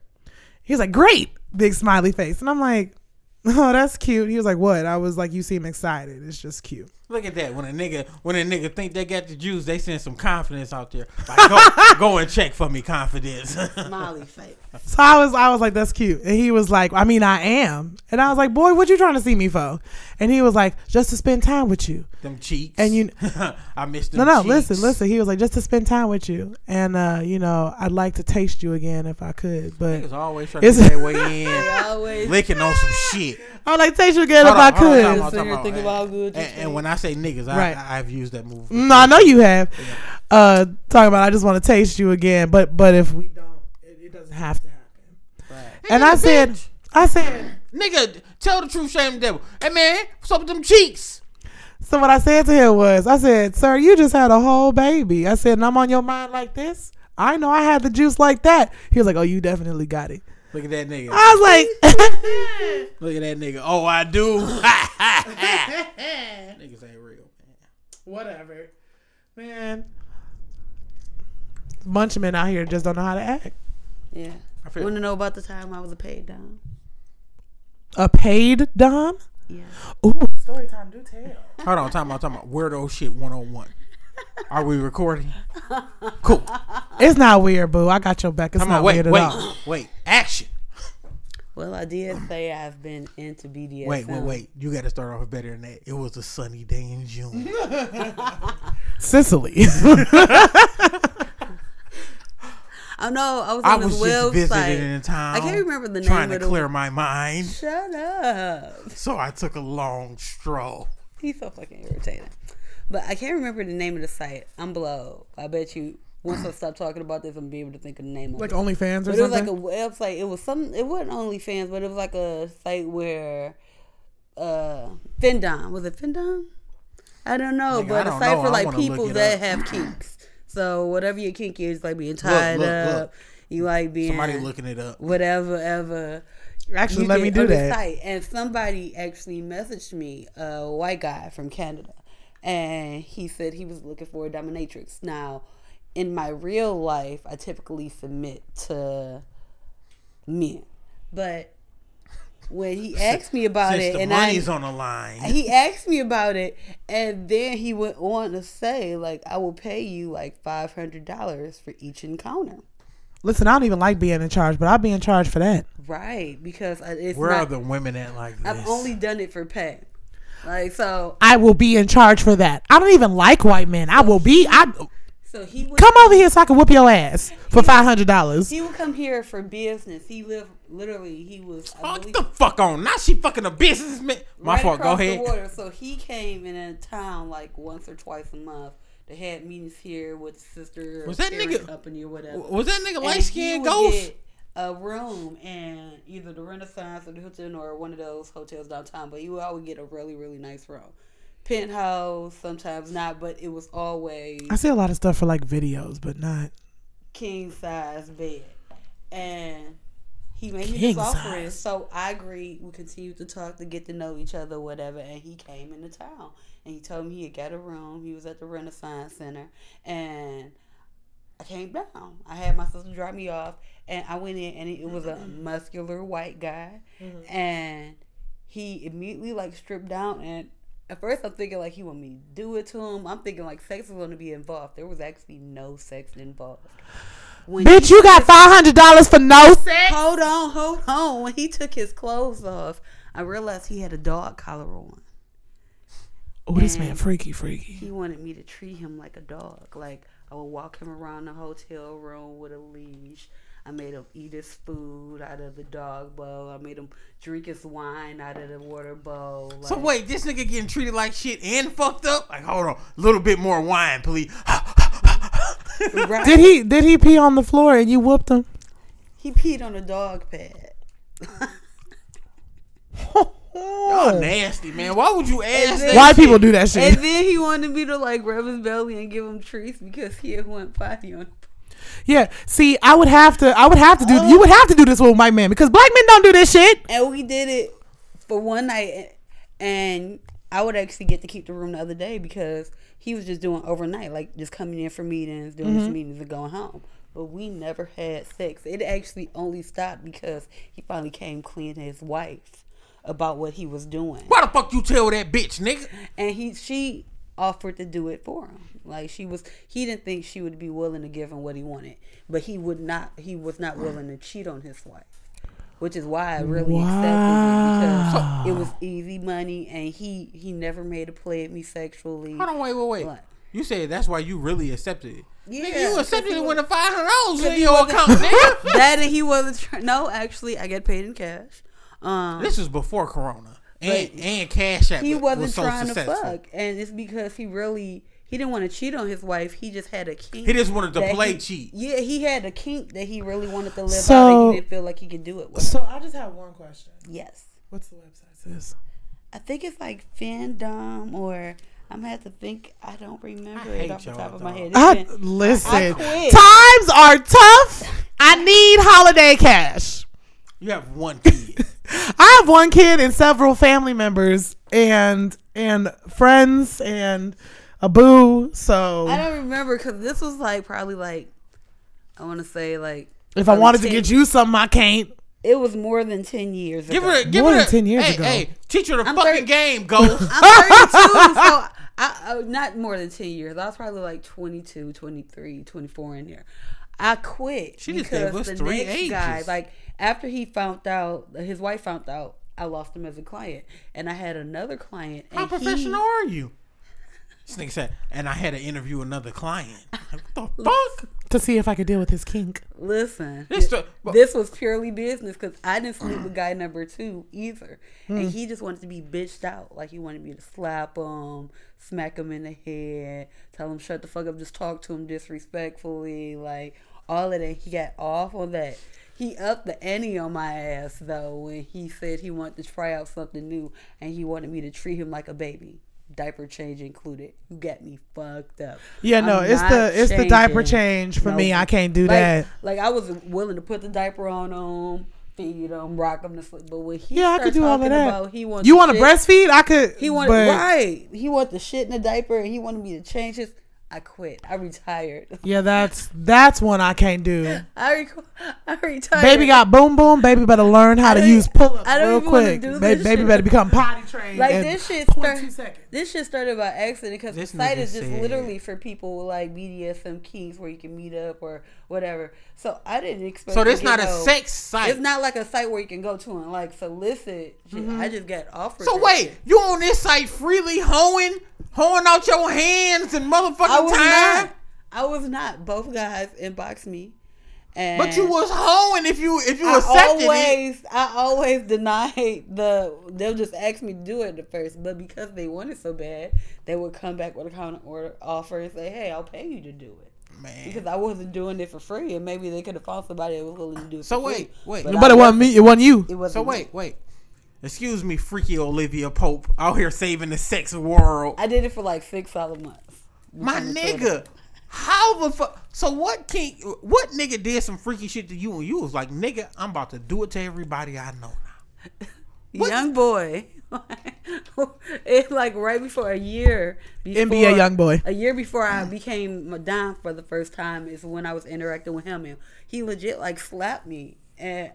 He's like, great, big smiley face, and I'm like, oh, that's cute. He was like, what? I was like, you seem excited. It's just cute. Look at that. When a nigga when a nigga think they got the juice, they send some confidence out there. Like, go, go and check for me, confidence. Smiley face. So I was, I was like, that's cute. And he was like, I mean, I am. And I was like, boy, what you trying to see me for? And he was like, just to spend time with you. them cheeks. And you- I missed No, them no, cheeks. listen, listen. He was like, just to spend time with you. And, uh, you know, I'd like to taste you again if I could. But Niggas always trying to It's- get their way in, always licking on some shit. I'd like to taste you again Hold if I on, hold on, could. time out, Sit time here out. thinking about how good you And, and when I say niggas, I, Right. I, I've used that move. No, I know you have. Uh, talking about, I just want to taste you again. But, but if we don't, it, it doesn't have to happen. And I said, I said, Nigga, tell the truth, shame the devil. Hey man, what's up with them cheeks? So what I said to him was, I said, "Sir, you just had a whole baby." I said, "And I'm on your mind like this." I know I had the juice like that. He was like, "Oh, you definitely got it." Look at that nigga. I was like, Look at that nigga. Oh, I do. Niggas ain't real, man. "Whatever, man." Bunch of men out here just don't know how to act. Yeah. I feel- Want to know about the time I was a paid dom? A paid dom? Yeah. Ooh, story time. Do tell. Hold on, time out, time out. Weirdo shit 101. Are we recording? Cool. It's not weird, boo. I got your back. It's Come not on, wait, weird wait, at all. wait. Action. Well, I did say I've been into BDSM. Wait, wait, wait. You got to start off better than that. It was a sunny day in June. Sicily. I know. I was I was this just visiting website. in town. I can't remember the name Trying of to the- clear my mind. Shut up. So I took a long stroll. He's so fucking irritating. But I can't remember the name of the site. I'm below. I bet you once I stop talking about this, I'm gonna be able to think of the name of like it. OnlyFans or But it was like a website. It was some. It wasn't OnlyFans, but it was like a site where, uh, Findom was it Findom? I don't know, Nigga, but I a don't site know. for like people that up. have kinks. So whatever your kink is, like being tied look, up, look. you like being Somebody looking it up. whatever ever. Actually, you let me do that. Site. And somebody actually messaged me, a white guy from Canada, and he said he was looking for a dominatrix. Now, in my real life, I typically submit to men, but when he asked me about Since it, the and I on the line. he asked me about it, and then he went on to say, like, I will pay you like five hundred dollars for each encounter. Listen, I don't even like being in charge, but I'll be in charge for that. Right, because it's Where not, are the women at like this? I've only done it for pay. Like so, I will be in charge for that. I don't even like white men. I will be. I so he would come over here so I can whoop your ass for five hundred dollars. He would come here for business. He lived literally. He was. I Oh, get the fuck on. Now she fucking a businessman. My right fault. Go ahead. water. So he came in a town like once or twice a month. They had meetings here with sister Was that nigga- company or whatever. Was that nigga light skinned ghost? get A room in either the Renaissance or the Hilton or one of those hotels downtown, but you would always get a really really nice room, penthouse. Sometimes not, but it was always I see a lot of stuff for like videos, but not. king size bed. And he made me this offering. So I agreed. We continued to talk to get to know each other, whatever. And he came into town and he told me he had got a room. He was at the Renaissance Center. And I came down. I had my sister drop me off. And I went in and it was a mm-hmm. muscular white guy. Mm-hmm. And he immediately like stripped down and at first I'm thinking like he want me to do it to him. I'm thinking like sex was gonna be involved. There was actually no sex involved. when Bitch, you got five hundred dollars for no sex. Hold on, hold on. When he took his clothes off, I realized he had a dog collar on. Oh, this man freaky, freaky. He wanted me to treat him like a dog. Like I would walk him around the hotel room with a leash. I made him eat his food out of the dog bowl. I made him drink his wine out of the water bowl. So wait, this nigga getting treated like shit and fucked up? Like, hold on, a little bit more wine, please. Right. Did he did he pee on the floor and you whooped him? He peed on a dog pad. Y'all nasty, man. Why would you ask that? White shit? people do that shit. And then he wanted me to like rub his belly and give him treats because he had went potty on. Yeah. See, I would have to. I would have to do. You would have to do this with a white man because black men don't do this shit. And we did it for one night, and I would actually get to keep the room the other day because he was just doing overnight, like just coming in for meetings, doing Mm-hmm. his meetings, and going home. But we never had sex. It actually only stopped because he finally came clean to his wife about what he was doing, Why the fuck you tell that bitch, nigga? and he she offered to do it for him. Like she was, he didn't think she would be willing to give him what he wanted, but he would not. He was not willing to cheat on his wife which is why I really accepted it because it was easy money, and he he never made a play at me sexually. Hold on, wait, wait, wait. What? You say that's why you really accepted it. Yeah, nigga, you accepted it was- when the five hundred dollars in he your wasn't- account, nigga. that and he wasn't. Try- no, actually, I get paid in cash. Um, this was before Corona and and Cash App. he was wasn't so trying successful. to fuck, and it's because he really he didn't want to cheat on his wife. He just had a kink. He just wanted to play he- cheat. Yeah, he had a kink that he really wanted to live out, So- and he didn't feel like he could do it with. So I just have one question. yes, What's the website? Sis? I think it's like fandom or. I'm gonna have to think. I don't remember I it off the top of my head. I, been- listen, I quit. times are tough. I need holiday cash. You have one kid. I have one kid and several family members and and friends and a boo. So I don't remember because this was like probably like I want to say like if I probably wanted to get you something, I can't. it was more than ten years. give ago. her, give More her than a- 10 years hey, ago. Hey, teach her the I'm fucking 30 game, Ghost. I'm 32, so I, I not more than 10 years. I was probably like 22, 23, 24 in there. I quit She just because gave us the three next guy, like after he found out, his wife found out, I lost him as a client, and I had another client. And How he- professional are you? This nigga said, and I had to interview another client. What the fuck? To see if I could deal with his kink. Listen, This this, the- this was purely business because I didn't sleep with guy number two either, Hmm. and he just wanted to be bitched out. Like he wanted me to slap him, smack him in the head, tell him shut the fuck up, just talk to him disrespectfully, like all of that. He got off on that. He upped the ante on my ass though when he said he wanted to try out something new and he wanted me to treat him like a baby. Diaper change included. You got me fucked up. Yeah, no, I'm it's the it's the diaper change for me. I can't do like, that. Like I was willing to put the diaper on him, feed him, rock him to sleep. But when he Yeah, I could do all of that. about he wants You want to breastfeed? I could. He wanted but right. He wanted the shit in the diaper, and he wanted me to change his. I quit. I retired. Yeah, that's that's one I can't do. I, rec- I retired. Baby got boom boom. Baby better learn how to use pull ups real even quick. do Ba- this baby shit. better become potty trained. like this shit 0.2 start, seconds. This shit started by accident because the This site is just said- literally for people with like BDSM kinks where you can meet up or whatever. So I didn't expect. So this not a no- sex site. It's not like a site where you can go to and like solicit. Shit. I mm-hmm. just got offered. So wait, shit. you on this site freely hoeing, hoeing out your hands and motherfucking I was time? not. I was not. Both guys inboxed me, and But you was hoeing if you if you I accepted it. I always denied the. They'll just ask me to do it at first, but because they wanted so bad, they would come back with a counter order offer and say, "Hey, I'll pay you to do it." Man. Because I wasn't doing it for free, and maybe they could have found somebody that was willing to do it. So for wait, free. wait. But But I me. It wasn't you. It wasn't. So me. wait, wait. Excuse me, freaky Olivia Pope out here saving the sex world. I did it for like six solid months. My nigga, how the fuck? So what can what nigga did some freaky shit to you and you was like, nigga, I'm about to do it to everybody I know now. Young boy. it's like right before a year. Before, NBA young boy. A year before I became Madame for the first time is when I was interacting with him, and he legit like slapped me, and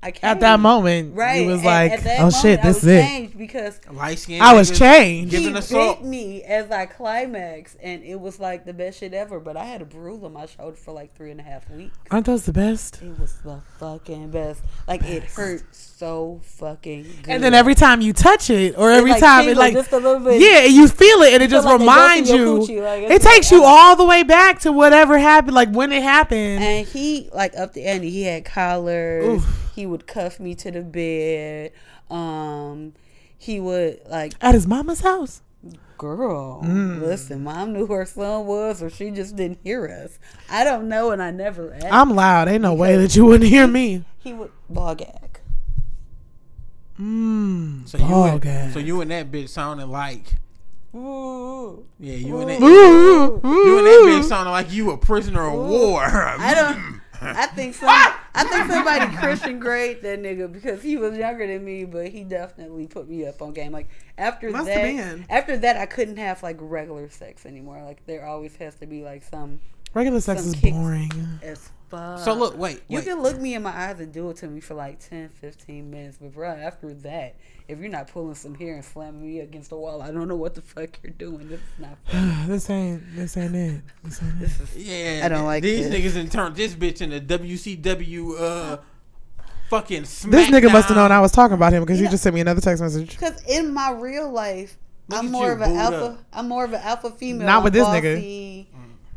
I came. At that moment, right? you was at- like, at that "Oh shit, moment, I this was is it." changed because Light skin. I was changed. Giving he assault. bit me as I climaxed, and it was like the best shit ever. But I had a bruise on my shoulder for like three and a half weeks. Aren't those the best? It was the fucking best. Like it hurt so fucking good. And then every time you touch it, or every like, time it like, just a little bit. yeah, you feel it, and it just like reminds you. coochie, like, it takes like, you ah. all the way back to whatever happened, like when it happened. And he like up the ante. He had collars. Oof. He would cuff me to the bed. Um, he would like, At his mama's house. girl, Mm. listen. Mom knew who her son was, or she just didn't hear us. I don't know, and I never. Asked. I'm loud. Ain't no way that you wouldn't hear me. he would ball gag. Mmm. So you, ball and, gag. so you and that bitch sounded like Ooh. yeah, you and that Ooh, you and that bitch sounded like you a prisoner of war. I don't. I think some. I think somebody Christian Grey'd that nigga because he was younger than me, but he definitely put me up on game. Like after Must that, after that, I couldn't have like regular sex anymore. Like there always has to be like some Regular sex is boring. as fuck. So look, wait, You wait. can look me in my eyes and do it to me for like 10, 15 minutes, but bro, after that, if you're not pulling some hair and slamming me against the wall, I don't know what the fuck you're doing. This is not fun. this ain't. This ain't it. This ain't it. This is Yeah, I don't like these this. niggas and turn, this bitch into WCW uh fucking SmackDown. This nigga must have known I was talking about him because he Yeah. just sent me another text message. Because in my real life, Look I'm more you, of an alpha. up. I'm more of an alpha female. Not I'm with this nigga.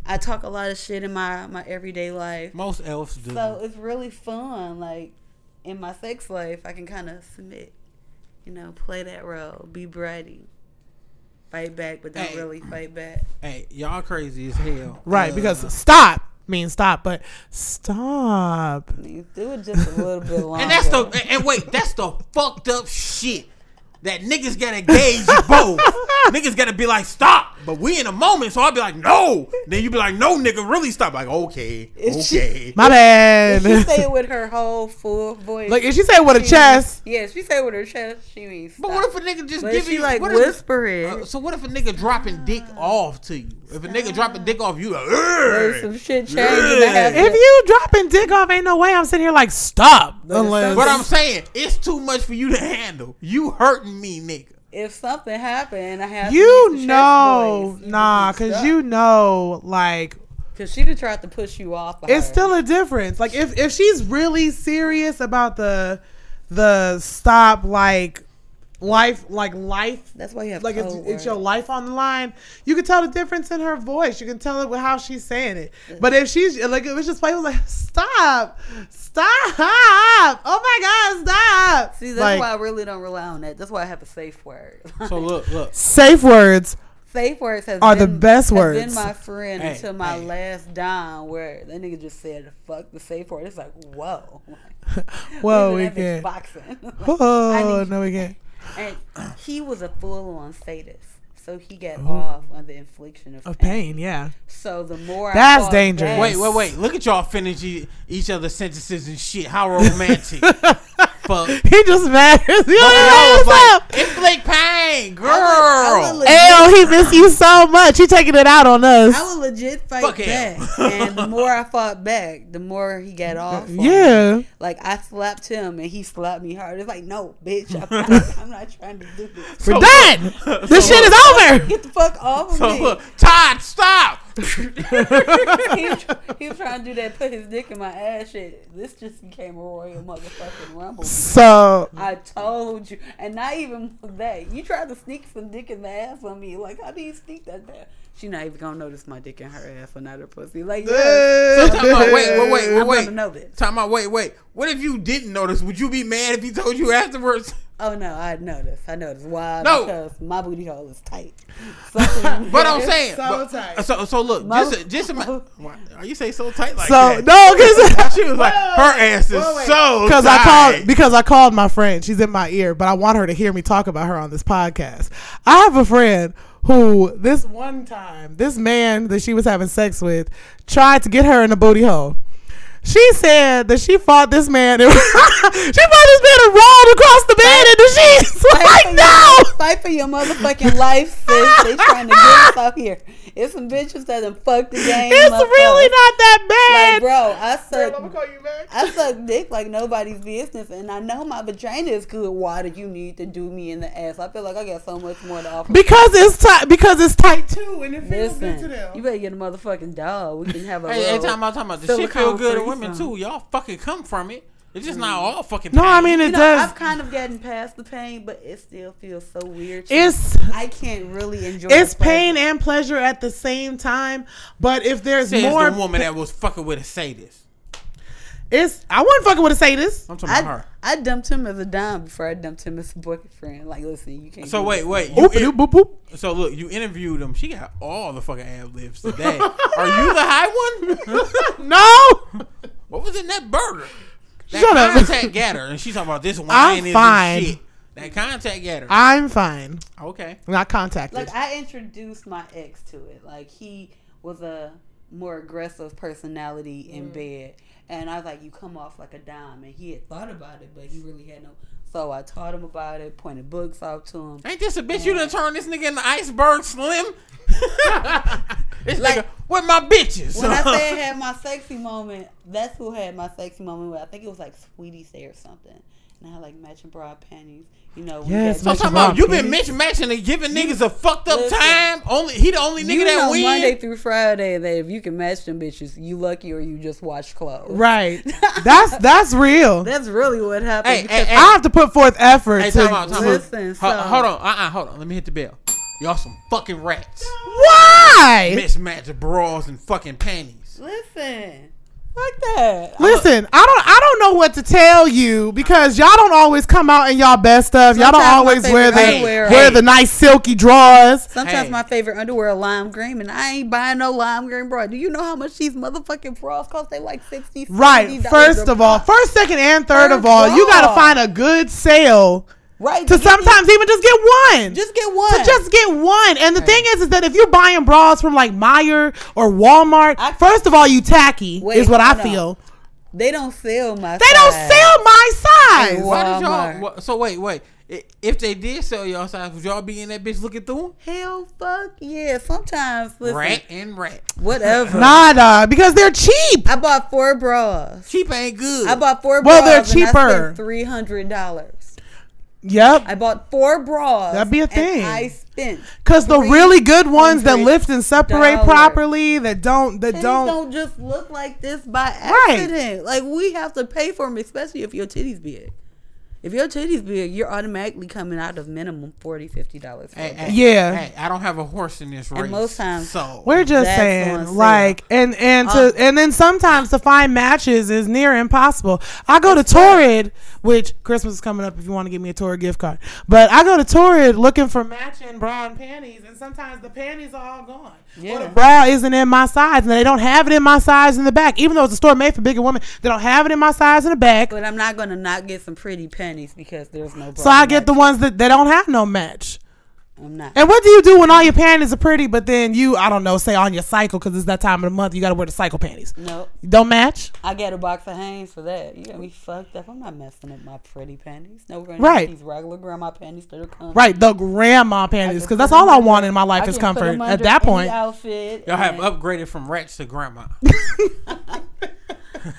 Bossy. I talk a lot of shit in my my everyday life, Most elves do. so it's really fun. Like in my sex life, I can kind of submit, you know, play that role, be bratty, fight back, but don't Hey. really fight back. hey, y'all crazy as hell. Right, Uh, because stop means stop, but stop. You do it just a little bit longer. and that's the and- and wait, that's the fucked up shit. That niggas gotta gauge both. niggas gotta be like, stop. But we in a moment, so I'll be like, no. Then you'd be like, no, nigga, really stop. Like, okay, It's she- okay. My If she bad. say it with her whole full voice. like if she said with a she chest, means- Yeah, if she say it with her chest, she means. But what if a nigga just But give she you like what if- whisper it. Uh, so what if a nigga dropping dick off to you? If a nigga dropping dick off, you like, There's "Ugh." some shit changing. I if you dropping dick off, ain't no way I'm sitting here like stop. But Unless But I'm saying it's too much for you to handle. You hurting me, nigga. If something happened, I have you know, nah, cause you know, like because she done tried to push you off. it's her. still a difference. Like if if she's really serious about the the stop, like life, like life That's why you have like it's, code it's your life on the line. You can tell the difference in her voice. You can tell it with how she's saying it. But if she's like, it was just like, it was like, stop, stop, oh my god, stop. See, that's like, why I really don't rely on that. That's why I have a safe word. So look, look. safe words. safe words has Are the best has words. Been my friend Hey, until my hey. last dom, where that nigga just said "fuck the safe word." It's like, whoa, Whoa, we at that bitch can't. boxing. I Oh no, we can't. And he was a full on sadist. So he got off on the infliction of, Of pain. pain, yeah. So the more That's I dangerous. back- Wait, wait, wait. Look at y'all finish e- each other's sentences and shit. How romantic. Fuck. He just mad. Yo, I was what's up? like, inflict pain, girl. I would, I would legit, Ayo, he miss you so much. He taking it out on us. I would legit fight Fuck back, and the more I fought back, the more he got off. on me. yeah. like I slapped him, and he slapped me hard. It's like, no, bitch, I'm not, I'm not trying to do this. We're done. This shit is over. Get the fuck off of So me. look, Todd, stop. he, was, he was trying to do that, put his dick in my ass. Shit, this just became a royal motherfucking rumble. So I told you, and not even that. You tried to sneak some dick in the ass on me. Like, how do you sneak that there? She not even gonna notice my dick in her ass or not her pussy. Like, So yeah, time out, wait, wait, wait, I'm wait, gonna know this. Time out, wait, wait. What if you didn't notice? Would you be mad if he told you afterwards? Oh no, I noticed. I noticed. Why? No. Because my booty hole is tight. But I'm saying, So but- tight. So, so look, My- just, just ima- why- are you say so tight like so that? no, because She was like, her ass is so because I called because I called my friend. She's in my ear, but I want her to hear me talk about her on this podcast. I have a friend who this one time, this man that she was having sex with tried to get her in a booty hole. She said that she fought this man. And she fought this man and rolled across the bed in the sheets. Fight Like no. your, fight for your motherfucking life, sis. They trying to get us out here. It's some bitches that done fucked the game. It's up, really uh, not that Like, bad. bro, I suck suck. I'm call you back. I suck dick like nobody's business, and I know my vagina is good. Why do you need to do me in the ass? I feel like I got so much more to offer. Because it's tight. Because it's tight too, and it feels good to them. you better get a motherfucking dog. We can have a. Hey, every time I'm talking about the shit feel good in women threesome. too. Y'all fucking come from it. It's just not all fucking. no, I mean it You know, does. I've kind of gotten past the pain, but it still feels so weird. It's. I can't really enjoy. it's pain and pleasure at the same time. But if there's Says more, the woman that was fucking with a sadist. It's I wasn't fucking with a sadist. I'm talking about I, her. I dumped him as a dom before I dumped him as a boyfriend. Like, listen, you can't. So do wait, wait. You Oop, in- boop, boop. so look, you interviewed him. She got all the fucking ad libs today. Are you the high one? No, what was in that burger? That Shut up. contact got her, and she's talking about this wine I'm is fine. shit. That contact got her. I'm fine. okay. Not contacted. Like I introduced my ex to it. Like he was a more aggressive personality in Mm. bed, and I was like, "You come off like a dom." And he had thought about it, but he really had no. So I taught him about it, pointed books out to him. Ain't this a bitch? You done turned this nigga into iceberg slim. this Like- nigga, where my bitches? When I say I had my sexy moment, that's who had my sexy moment. With. I think it was like Sweetest Day or something, and I had like matching bra panties. You know, we Yes, got- I'm talking about you been panties. mismatching and giving niggas a fucked up Listen. time. Only he the only nigga you that know win. Monday through Friday that if you can match them bitches, you lucky or you just watch clothes. right. That's that's real. That's really what happened. Hey, because hey, I have to put forth effort Hey, to. time out, time out. Listen, so- hold on, uh, uh hold on. Let me hit the bell. Y'all some fucking rats. Why? Mismatched bras and fucking panties. Listen, like that. Listen, I don't I don't know what to tell you because y'all don't always come out in y'all best stuff. Y'all don't always wear the underwear- wear Hey. the nice silky drawers. Sometimes Hey. my favorite underwear are lime green, and I ain't buying no lime green bra. Do you know how much these motherfucking bras cost? They like sixty. Right. First of all, first, second, and third Per of all, you gotta find a good sale right to get these- sometimes even just get one. just get one. to just get one. And the thing is, is that if you're buying bras from like Meijer or Walmart, I- first of all, you tacky Wait, is what I hold on. feel. they don't sell my. They don't size. sell my size. Why did y'all? Walmart. So wait, wait. If they did sell y'all size, would y'all be in that bitch looking through Hell, fuck yeah. Sometimes, them? listen, Rat and rat. whatever. Nah, nah, because they're cheap. I bought four bras. Cheap ain't good. I bought four Well, bras. they're cheaper. three hundred dollars. Yep. I bought four bras. That'd be a and thing. I spent. Because the really good ones that lift and separate properly, that don't, that Titties don't. don't, just look like this by Right. accident. Like we have to pay for them, especially if your titties big. If your titties big, you're automatically coming out of minimum 40 dollars. Hey, hey, Yeah. Hey, I don't have a horse in this race. And most times- so We're just saying, like, and and to Uh, and then sometimes to find matches is near impossible. I go to Torrid, which Christmas is coming up. If you want to give me a Torrid gift card, but I go to Torrid looking for matching bra and panties, and sometimes the panties are all gone. Or Yeah. the bra isn't in my size, and they don't have it in my size in the back. Even though it's a store made for bigger women, they don't have it in my size in the back. But I'm not gonna not get some pretty panties because there's no. Bra So I to get the ones that they don't have no match. I'm not. And what do you do when all your panties are pretty, but then you, I don't know, say on your cycle because it's that time of the month, you got to wear the cycle panties. Nope. Don't match. I get a box of Hanes for that. You got me fucked up. I'm not messing up my pretty panties. No, we're gonna Right. get these regular grandma panties that are coming. Right, the grandma panties, because that's all I want in my life is comfort. At that point, outfit. y'all have upgraded from rats to grandma.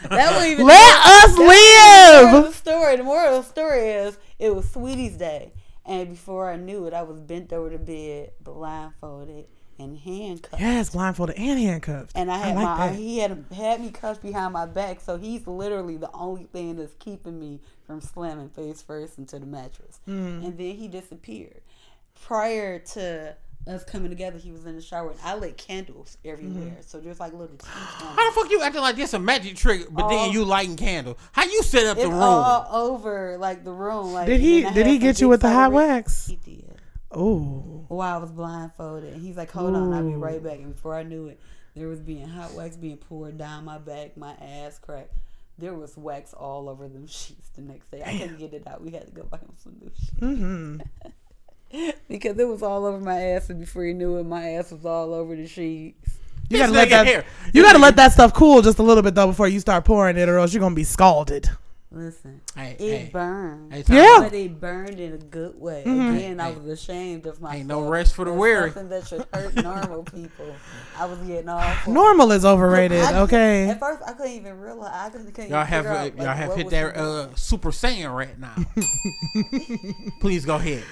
That won't even let us The moral of live. the story. The moral of the story is it was Sweetest Day, and before I knew it, I was bent over the bed, blindfolded and handcuffed. Yes, blindfolded and handcuffed. And I had like my that. he had had me cuffed behind my back, so he's literally the only thing that's keeping me from slamming face first into the mattress. Mm. And then he disappeared. Prior to us coming together, he was in the shower, and I lit candles everywhere. Mm-hmm. So there's like little How the fuck you acting like this a magic trick, but Oh. then you lighting candles? How you set up the room? all over like the room. Like Did he did he get you with the hot wax? He did. Oh, While I was blindfolded, and he's like, "Hold on, I'll be right back." And before I knew it, there was being hot wax being poured down my back, my ass crack. There was wax all over them sheets the next day. I couldn't get it out. We had to go buy him some new sheets mm-hmm. because it was all over my ass, and before you knew it, my ass was all over the sheets. You gotta let that here. you gotta let that stuff cool just a little bit though before you start pouring it, or else you're gonna be scalded. Listen, Hey, it hey, burned. hey, Yeah. But it burned in a good way. Mm-hmm. Again, I was ashamed of myself. Ain't no rest for the That's weary. Something that should hurt normal people. I was getting all. Normal is overrated. I- Okay. At first, I couldn't even realize. I couldn't, couldn't Y'all have out, like, y'all have hit that uh, Super Saiyan right now. Please go ahead.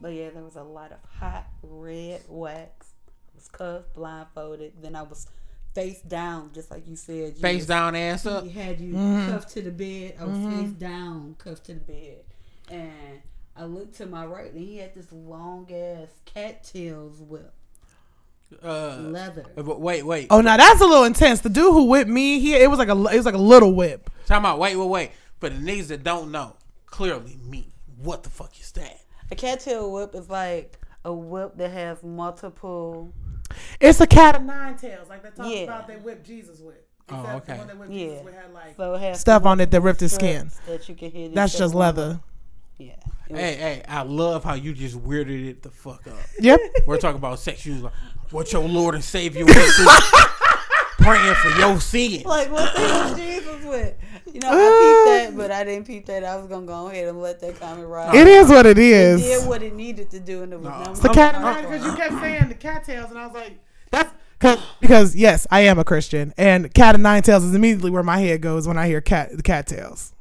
But yeah, there was a lot of hot red wax. I was cuffed, blindfolded. Then I was face down, just like you said. You Face was- down, ass up. He had you Mm-hmm. cuffed to the bed. I was face down, cuffed to the bed, and I looked to my right, and he had this long ass cattails whip, Uh, leather. uh, wait, wait. Oh, now that's a little intense. The dude who whipped me, he it was like a it was like a little whip. Talking about wait, wait, wait. For the niggas that don't know, clearly me. What the fuck is that? A cattail whip is like a whip that has multiple. It's a cat of nine tails, like they talk Yeah. about they whipped Jesus with. Oh, Except okay. the one they Yeah. Jesus with had like So it has stuff on it that ripped his skin. That you can hit. That's just of- leather. Yeah. Was- Hey, hey, I love how you just weirded it the fuck up. Yep. We're talking about sex. You was like, what your Lord and Savior went through, praying for your sins. Like what the hell Jesus with? You know, I peeped that, but I didn't peep that. I was gonna go ahead and let that comment ride. It is what it It is. did what it needed to do, and it was No. number It's a I'm- cat of I'm- because you kept saying the cattails, and I was like, that's cause, because yes, I am a Christian, and cat of nine tails is immediately where my head goes when I hear cat the cattails.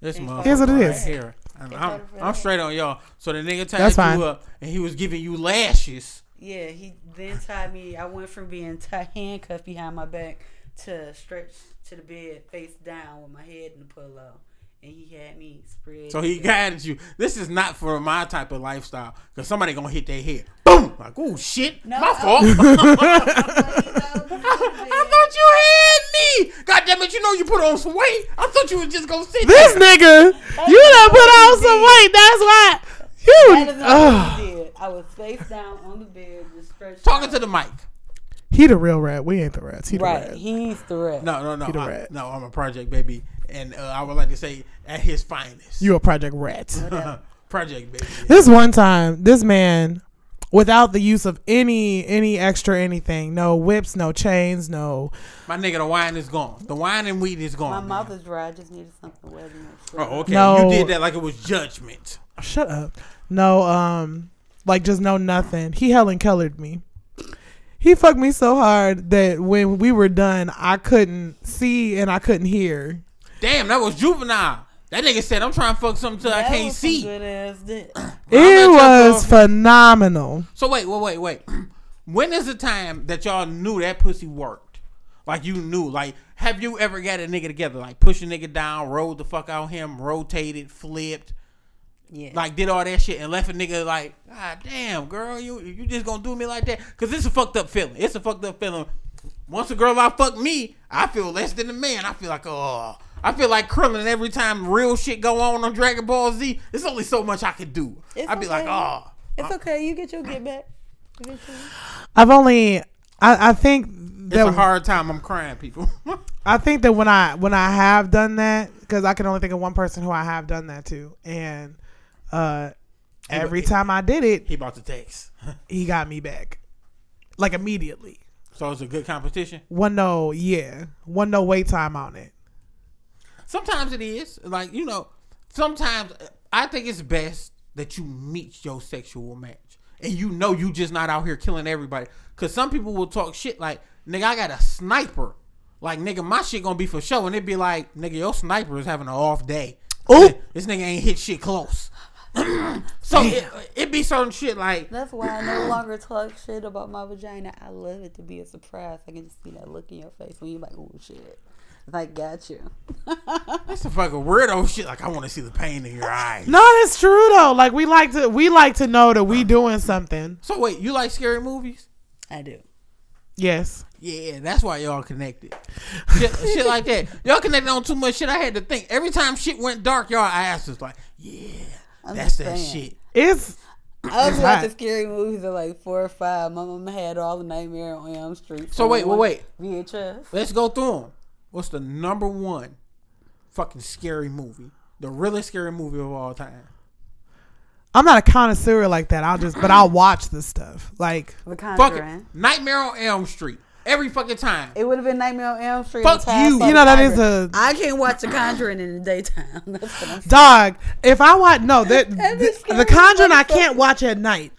This motherfucker Here's what it is. right is. here. And I'm, better for I'm straight on y'all. So the nigga tied That's you fine. up, and he was giving you lashes. Yeah, he then tied me. I went from being t- handcuffed behind my back to stretch to the bed face down with my head in the pillow, and he had me spread. So he guided you. This is not for my type of lifestyle. Cause somebody gonna hit their head. Boom! Like, oh shit, No, my uh, I- fault. I thought you had me. God damn it! You know you put on some weight. I thought you was just gonna sit This there. nigga, you done put on some weight. That's why you. That is not Ugh. what he ah. did. I was face down on the bed, just stretched. Talking out. to the mic. He the real rat. We ain't the rats. He the right. rat. He's the rat. No, no, no. He the I, rat. no, I'm a project baby, and uh, I would like to say at his finest. You a project rat. project baby. This one time, this man, without the use of any any extra anything, no whips, no chains, no. My nigga, the wine is gone. The wine and weed is gone. My man. mouth is dry. I just needed something wet. in it. Oh, okay. No. You did that like it was judgment. Shut up. No, um, like just no nothing. He Helen Keller'd me. He fucked me so hard that when we were done, I couldn't see and I couldn't hear. Damn, that was juvenile. That nigga said, "I'm trying to fuck something till I can't was some see." Good ass dick. It I'm not your was phenomenal. So wait, wait, wait, wait. When is the time that y'all knew that pussy worked? Like you knew. Like, have you ever got a nigga together? Like push a nigga down, rolled the fuck out him, rotated, flipped, Yeah. like did all that shit and left a nigga like, God damn, girl, you you just gonna do me like that? Cause it's a fucked up feeling. It's a fucked up feeling. Once a girl out fuck me, I feel less than a man. I feel like oh, I feel like Krillin every time real shit go on on Dragon Ball Z. There's only so much I could do. It's I'd be like, oh, It's okay. You get your get back. Eventually. I've only, I, I think that it's a hard time. I'm crying, people. I think that when I when I have done that, because I can only think of one person who I have done that to, and uh, every time I did it, he bought the text. he got me back, like immediately. So it's a good competition. One no, yeah, one no wait time on it. Sometimes it is like you know. Sometimes I think it's best that you meet your sexual match, and you know you just not out here killing everybody. Cause some people will talk shit like, "Nigga, I got a sniper." Like, nigga, my shit gonna be for show, and it'd be like, "Nigga, your sniper is having an off day." Ooh. this nigga ain't hit shit close. so it, it be certain shit like, That's why I no longer talk shit about my vagina. I love it to be a surprise. I can just see that look in your face when you're like, oh shit. Like, got you. that's a fucking weirdo shit. Like, I want to see the pain in your eyes. No, it's true though. Like we like to we like to know that we doing something. So wait, you like scary movies? I do. Yes. Yeah, that's why y'all connected. shit, shit like that. Y'all connected on too much shit. I had to think. Every time shit went dark, y'all ass was like, yeah, I'm that's just that saying. shit. It's I was watching hot. scary movies at like four or five. My mom had all the Nightmare on Elm Street. So wait, wait, wait. VHS. Let's go through them. What's the number one fucking scary movie? The really scary movie of all time. I'm not a connoisseur like that. I'll just but I'll watch this stuff. Like The Fuck Conjuring. it. Nightmare on Elm Street. Every fucking time. It would have been Nightmare on Elm Street. Fuck you. You know that is a. I can't watch The Conjuring in the daytime. That's what I'm. Dog, if I watch no, that That the, the Conjuring I can't watch at night.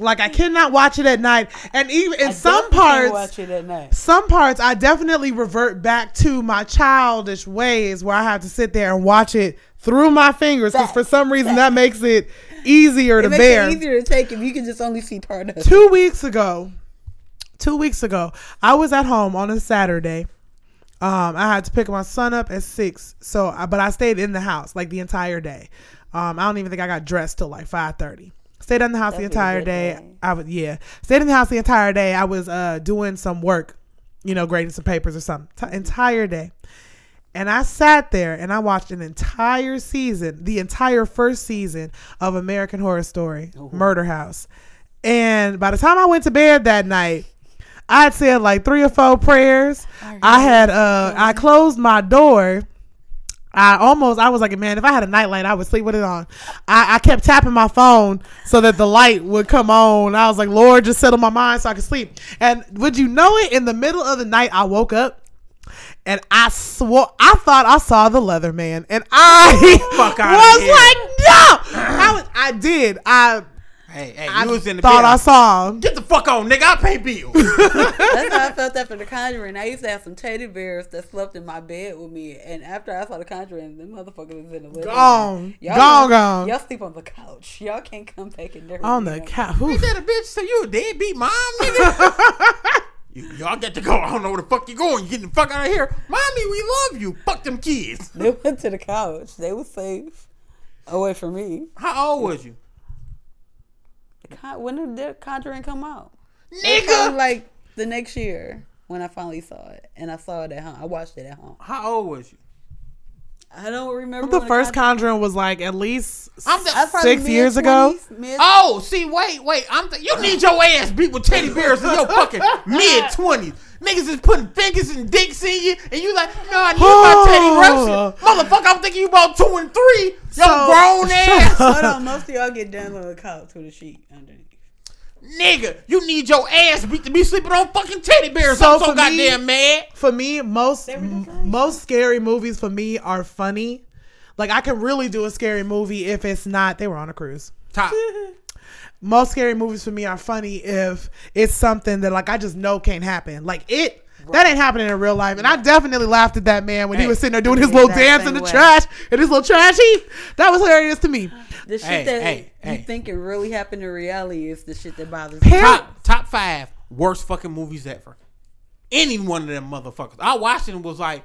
Like I cannot watch it at night, and even in I some parts, watch it at night. some parts I definitely revert back to my childish ways where I have to sit there and watch it through my fingers because for some reason that makes it easier to It makes bear. it easier to take if you can just only see part of it. two weeks ago, two weeks ago, I was at home on a Saturday. Um, I had to pick my son up at six, so but I stayed in the house like the entire day. Um, I don't even think I got dressed till like five thirty. Stayed in the house the That'd entire day. day. I was yeah, stayed in the house the entire day. I was uh doing some work, you know, grading some papers or something. T- entire day. And I sat there and I watched an entire season, the entire first season of American Horror Story, Murder House. And by the time I went to bed that night, I had said like three or four prayers. I had uh I closed my door. I almost I was like, man, if I had a nightlight, I would sleep with it on. I, I kept tapping my phone so that the light would come on. I was like, Lord, just settle my mind so I could sleep. And would you know it? In the middle of the night, I woke up and I swore I thought I saw the leather man, and I was like, no, I was, I did, I Hey, hey, I you was in the thought bed. I saw him. Get the fuck on, nigga. I pay bills. That's how I felt after The Conjuring. I used to have some teddy bears that slept in my bed with me, and after I saw The Conjuring, the motherfucker was in the living Gone. room. Gone, gone. Y'all sleep on the couch. Y'all can't come back in there. on the couch. Ain't that a bitch? So you a deadbeat mom, nigga? you, y'all get to go. I don't know where the fuck you going. You getting the fuck out of here. Mommy, we love you. Fuck them kids. They went to the couch. They were safe away from me. How old was you? The Con- when did the Conjuring come out? It came, Nigga. like the next year when I finally saw it, and I saw it at home. I watched it at home. How old was you? I don't remember The when first Conjuring- Conjuring was like at least I'm the- I was probably six years ago. mid-twenties, Oh, see, wait, wait. I'm th- you need your ass beat with teddy bears in your fucking mid twenties. Niggas is putting fingers and dicks in you, and you like, no, I need my teddy. Ruxin. Motherfucker, I'm thinking you about two and three. Yo, So- grown ass. Hold on, most of y'all get done on the couch with a sheet underneath. Nigga, you need your ass beat to be sleeping on fucking teddy bears. So I'm so for me- goddamn mad. For me, most m- most scary movies for me are funny. Like I can really do a scary movie if it's not. They were on a cruise. Top. Most scary movies for me are funny if it's something that like I just know can't happen. Like it. That ain't happening in real life, and I definitely laughed at that man when he was sitting there doing his little dance in the way. trash in his little trash heap. That was hilarious to me. The shit Hey, that hey, you hey. think it really happened in reality is the shit that bothers me. Top top five worst fucking movies ever. Any one of them motherfuckers. I watched it and was like,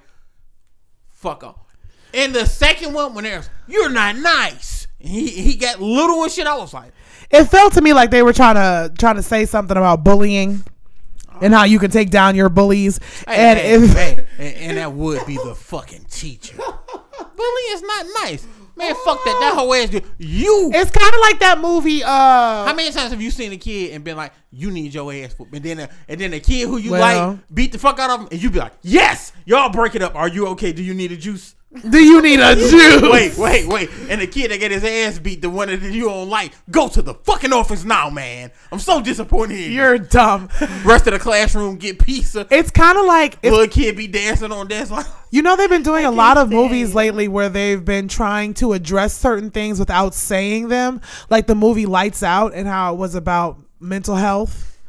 fuck off. And the second one, when there's you're not nice. He he got little and shit. I was like, it felt to me like they were trying to trying to say something about bullying and how you can take down your bullies. hey, and hey, if hey, and, and that would be the fucking teacher. Bullying is not nice. Man, fuck that. That whole ass. You. it's kind of like that movie. Uh, How many times have you seen a kid and been like, "You need your ass," whooped," and then, a, and then a kid who you Well- like beat the fuck out of him, and you be like, "Yes, y'all break it up. Are you okay? Do you need a juice?" Do you need a juice? wait, wait, wait. And the kid that get his ass beat, the one that you don't like, go to the fucking office now, man. I'm so disappointed. in you. You're dumb. Rest of the classroom get pizza. It's kind of like if Little kid be dancing on desk like, you know they've been doing a lot of stand movies lately where they've been trying to address certain things without saying them, like the movie Lights Out and how it was about mental health,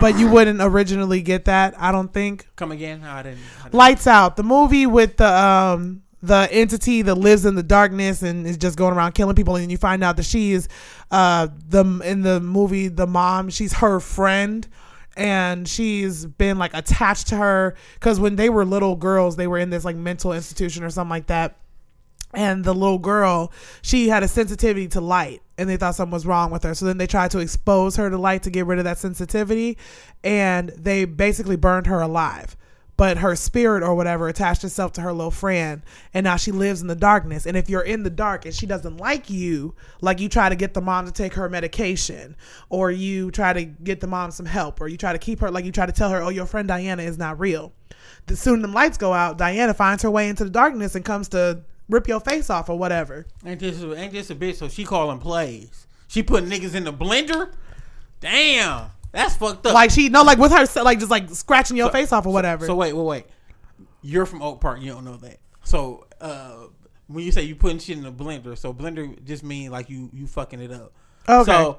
but you wouldn't originally get that. I don't think. come again? I didn't. I didn't. Lights Out, the movie with the um the entity that lives in the darkness and is just going around killing people, and you find out that she is uh the in the movie the mom. She's her friend, and she's been like attached to her because when they were little girls, they were in this like mental institution or something like that. And the little girl, she had a sensitivity to light, and they thought something was wrong with her. So then they tried to expose her to light to get rid of that sensitivity, and they basically burned her alive but her spirit or whatever attached itself to her little friend and now she lives in the darkness and if you're in the dark and she doesn't like you like you try to get the mom to take her medication or you try to get the mom some help or you try to keep her like you try to tell her oh your friend diana is not real the soon the lights go out diana finds her way into the darkness and comes to rip your face off or whatever Ain't this ain't this a bitch? So she calling plays. She putting niggas in the blender. Damn. That's fucked up. Like she no, like with her, like just like scratching your face off or whatever. So wait, wait, wait. You're from Oak Park. You don't know that. So uh, when you say you putting shit in a blender, so blender just mean like you you fucking it up. Okay. So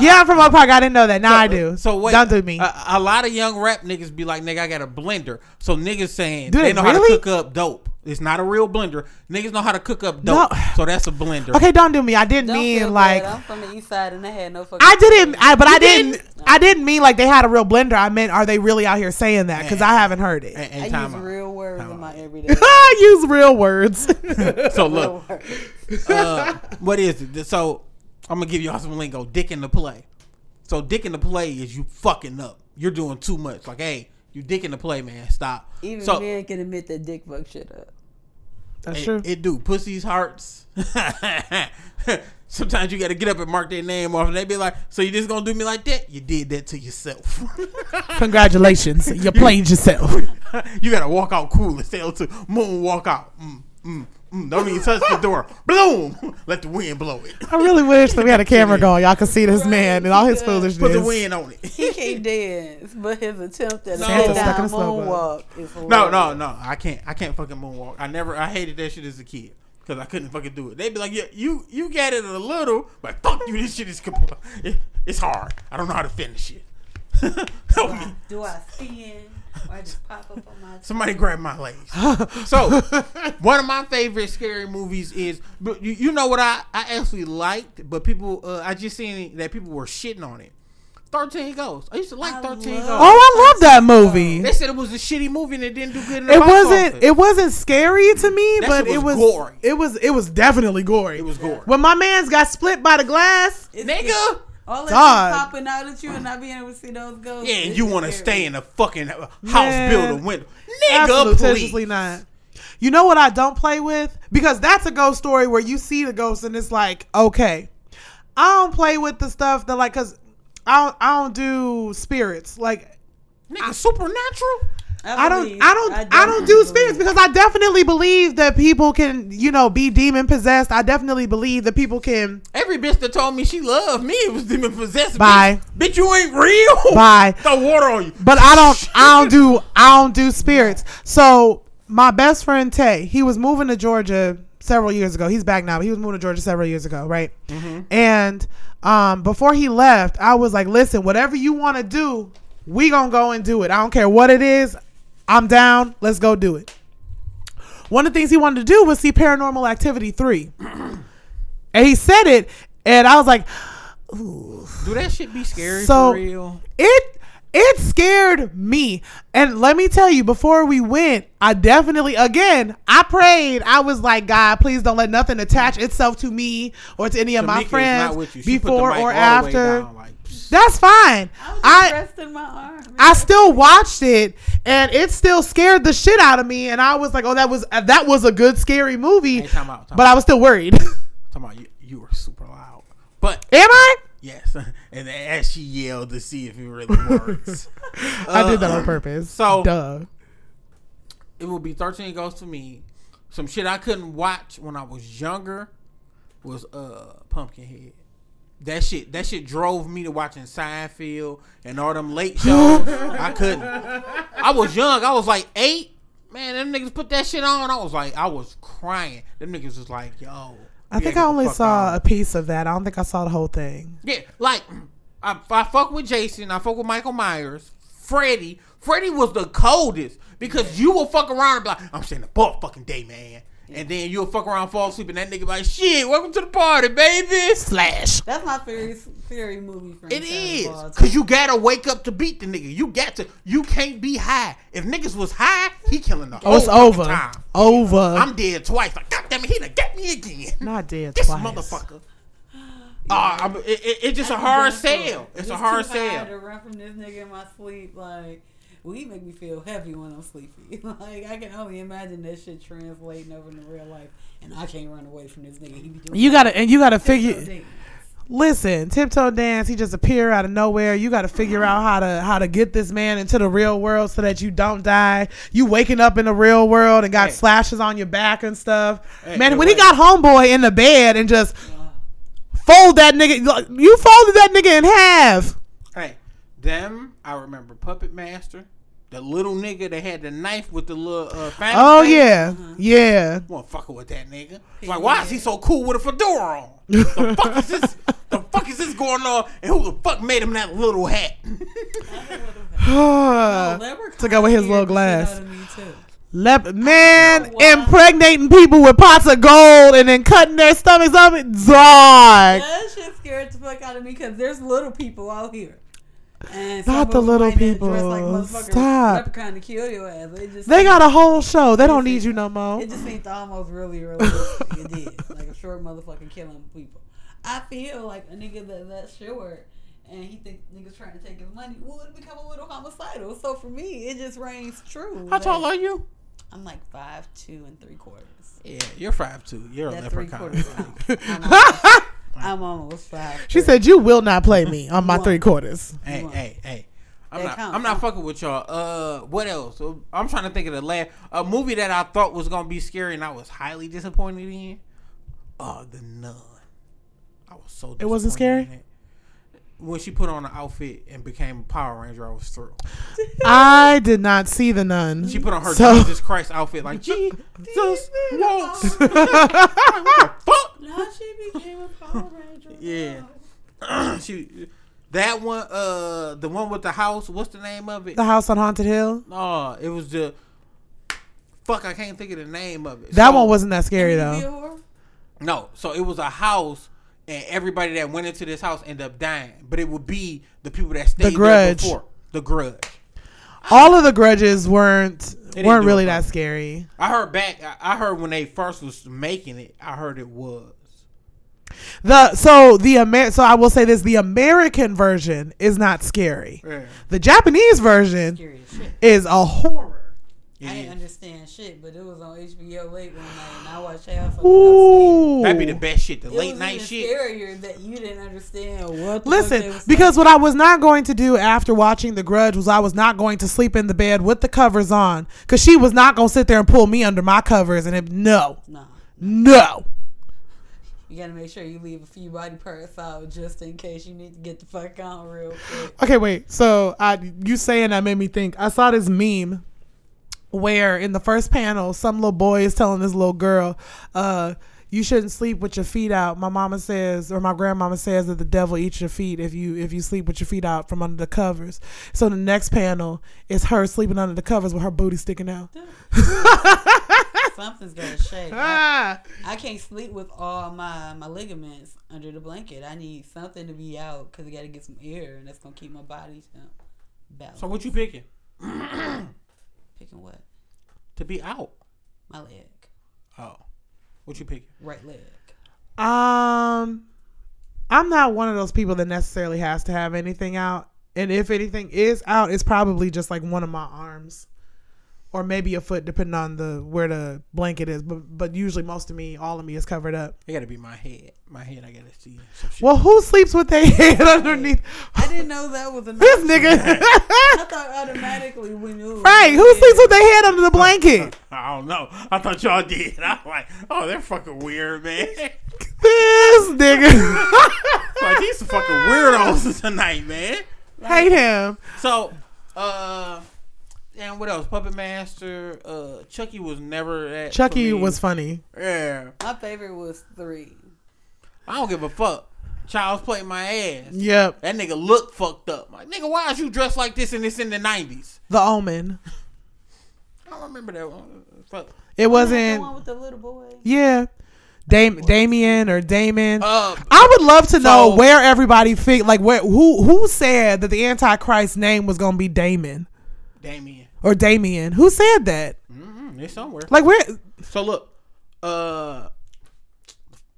yeah, I'm from Oak Park. I didn't know that. Now I do. So wait, don't do me. A, a lot of young rap niggas be like, nigga, I got a blender. So niggas saying Do they they know how to cook up dope. It's not a real blender. Niggas know how to cook up dope. No. So that's a blender. okay, don't do me. I didn't Don't feel mean bad. like I'm from the east side and I had no fucking. I didn't. I but I didn't. didn't? I didn't mean like they had a real blender. I meant are they really out here saying that? Because I haven't heard it. And, and I time use out. real words Time in my everyday. I use real words. So look, words. uh, what is it? So I'm gonna give y'all some lingo. Dick in the play. So dick in the play is you fucking up. You're doing too much. Like, hey, you dick in the play, man. Stop. Even so men can admit that dick fuck shit up. That's it, true. it do. Pussies hearts. Sometimes you got to get up and mark their name off, and they be like, "So you just gonna do me like that? You did that to yourself. Congratulations, you played yourself. you gotta walk out cool and sail to moon walk out. Mm, mm, mm. Don't even touch the door. Bloom. Let the wind blow it. I really wish that we had a camera going. Y'all could see this man and all his Yeah. foolishness. Put the wind on it. He can't dance, but his attempt at a Santa stuck down in a slow moonwalk is No, hilarious. no, no. I can't. I can't fucking moonwalk. I never. I hated that shit as a kid because I couldn't fucking do it. They'd be like, "Yeah, you you get it a little, but fuck you. This shit is compl- it, it's hard. I don't know how to finish it. Help me. Do I spin or I just pop up on my? Somebody grab my legs. so, one of my favorite scary movies is, but you, you know what I, I actually liked, but people, uh, I just seen that people were shitting on it. 13 Ghosts. I used to like I 13 love- Ghosts. Oh, I love that movie. They said it was a shitty movie and it didn't do good in the It box wasn't. office. It wasn't scary to me, That but shit it was was. gory. It was. It was definitely gory. It was gory. When my man's got split by the glass. It's- Nigga! All that Dog. popping out at you and not being able to see those ghosts. Yeah, and you want to stay in a fucking house Man. built a window. Nigga, Absolutely please. not. You know what I don't play with? Because that's a ghost story where you see the ghost and it's like, okay. I don't play with the stuff that like cause I don't I don't do spirits. Like Nigga, supernatural? I don't I don't I, don't definitely do believe. spirits because I definitely believe that people can, you know, be demon possessed. I definitely believe that people can Every bitch that told me she loved me was demon possessed. Bye. Bitch, bitch you ain't real. Bye. Throw water on you. But I don't I don't do I don't do spirits. So my best friend Tay, he was moving to Georgia several years ago. He's back now, but he was moving to Georgia several years ago, right? And um, before he left, I was like, "Listen, whatever you want to do, we gonna go and do it. I don't care what it is. I'm down. Let's go do it." One of the things he wanted to do was see Paranormal Activity three, and he said it, and I was like, Do that shit be scary So- for real? it it scared me and let me tell you before we went i definitely again i prayed i was like god please don't let nothing attach itself to me or to any of my Tamika is friends not with you. She put the before or all the way after down, like. That's fine I was i just resting my arm. I still watched it and it still scared the shit out of me and I was like, "Oh, that was that was a good scary movie." Hey, time out, time but I was still worried. Talking about you, you were super loud. But am I? yes, and as she yelled to see if it really works. I did that on purpose. so- duh. it would be 13 Ghosts to me. Some shit I couldn't watch when I was younger was uh Pumpkinhead. That shit that shit drove me to watching Seinfeld and all them late shows. I couldn't. I was young. I was like eight. Man, them niggas put that shit on. I was like, I was crying. Them niggas was like, yo. I think I only saw on. a piece of that. I don't think I saw the whole thing. Yeah, like I, I fuck with Jason. I fuck with Michael Myers. Freddy. Freddy was the coldest because you will fuck around and be like, I'm saying the ball fucking day, man. And then you'll fuck around, fall asleep, and that nigga be like, shit, welcome to the party, baby. Slash. That's my favorite, favorite movie franchise. It is. of all time. Cause you gotta wake up to beat the nigga. You got to you can't be high. If niggas was high, he killing the Oh, it's whole fucking over. Time. Over. I'm dead twice. Like, God damn it, he done got me again. not dead This twice. motherfucker. Uh, I'm- it, it, it's just a hard sale. It's a hard too high sale. To run from this nigga in my sleep, like weed make me feel heavy when I'm sleepy. like I can only imagine that shit translating over into real life, and I can't run away from this nigga. He be doing You gotta and you gotta figure. Listen, tiptoe dance. He just appear out of nowhere. You got to figure out how to how to get this man into the real world so that you don't die. You waking up in the real world and got Hey. slashes on your back and stuff. Hey, man, hey, when he got homeboy in the bed and just fold that nigga, you folded that nigga in half. Hey, Them, I remember Puppet Master, the little nigga that had the knife with the little uh, fanny Oh face. yeah, yeah. Wasn't fucking with that nigga. It's like, why is he so cool with a fedora on? The fuck is this? The fuck is this going on? And who the fuck made him that little hat? Took out with his little glass. Out of me too. Lep- man, Why? impregnating people with pots of gold and then cutting their stomachs up. Dog. That shit scared the fuck out of me because there's little people out here. And Not the little might not dress people. Like Stop. Leprechaun to kill your ass. It just They got a whole show. They don't need you no more. It just seemed almost really realistic. it did. Like a short motherfucking killing people. I feel like a nigga that that short and he think niggas trying to take his money would become a little homicidal. So for me, it just rings true. How that tall are you? I'm like five two and three quarters. Yeah, you're five two. You're a That three leprechaun. quarters. count. I'm, almost, I'm five. She said, "You will not play me on my three quarters." Hey, hey, hey. I'm not. I'm not fucking with y'all. Uh, what else? Uh, I'm trying to think of the last a movie that I thought was gonna be scary and I was highly disappointed in. Oh, the Nun. I was so. It wasn't scary? in it. When she put on an outfit and became a Power Ranger, I was thrilled. I did not see the nun. She put on her So- Jesus Christ outfit like Jesus walks. Like, what the fuck? Now she became a Power Ranger. Yeah. she that one uh the one with the house what's the name of it the house on haunted hill. no it was the fuck i can't think of the name of it That So- one wasn't that scary Can you be though. no so it was a house and everybody that went into this house ended up dying but it would be the people that stayed Grudge. there before the grudge All of the grudges weren't didn't weren't really that scary. i heard back I- i heard when they first was making it i heard it was The so the Amer- so I will say this: the American version is not scary. yeah. The Japanese version Scary as shit. is a horror. I didn't understand shit, but it was on HBO late one night, and I watched half of it. That'd be the best shit the It late was night even shit scarier that you didn't understand what. The fuck they Listen, because what I was not going to do after watching The Grudge was I was not going to sleep in the bed with the covers on because she was not going to sit there and pull me under my covers and it, no, no, no. you gotta make sure you leave a few body parts out just in case you need to get the fuck on real quick. Okay, wait. So I, you saying that made me think. I saw this meme where in the first panel, some little boy is telling this little girl, uh, "You shouldn't sleep with your feet out." My mama says, or my grandmama says that the devil eats your feet if you if you sleep with your feet out from under the covers. So the next panel is her sleeping under the covers with her booty sticking out. Something's gotta shake. I, Ah. I can't sleep with all my my ligaments under the blanket. I need something to be out because I gotta get some air, and that's gonna keep my body you balanced. so what you picking Picking what? to be out My leg, oh what you picking right leg. Um, I'm not one of those people that necessarily has to have anything out. And if anything is out, it's probably just like one of my arms, or maybe a foot, depending on the where the blanket is. But but usually most of me, all of me is covered up. It gotta be my head. My head, I gotta see some shit. Well, who sleeps with their head underneath? I didn't know that was a This nigga, I thought automatically we knew. right? Who sleeps with their head under the blanket? I don't know. I thought y'all did. I'm like, oh, they're fucking weird, man. This nigga, like these fucking weirdos tonight, man. hate him. So, uh, and what else? Puppet Master. Uh, Chucky was never that. for Chucky me. was funny. Yeah, My favorite was three. I don't give a fuck. Child's playing my ass. Yep, That nigga look fucked up. Like, nigga, why is you dressed like this and this in the nineties? The Omen. I don't remember that one. Fuck. It wasn't. one with the little boy. Yeah, Dam- Damien or Damon. Uh, I would love to know So- where everybody fig like where who who said that the Antichrist name was gonna be Damon Damien. Or Damien. Who said that? Mm-hmm, it's somewhere. Like where? So look, uh,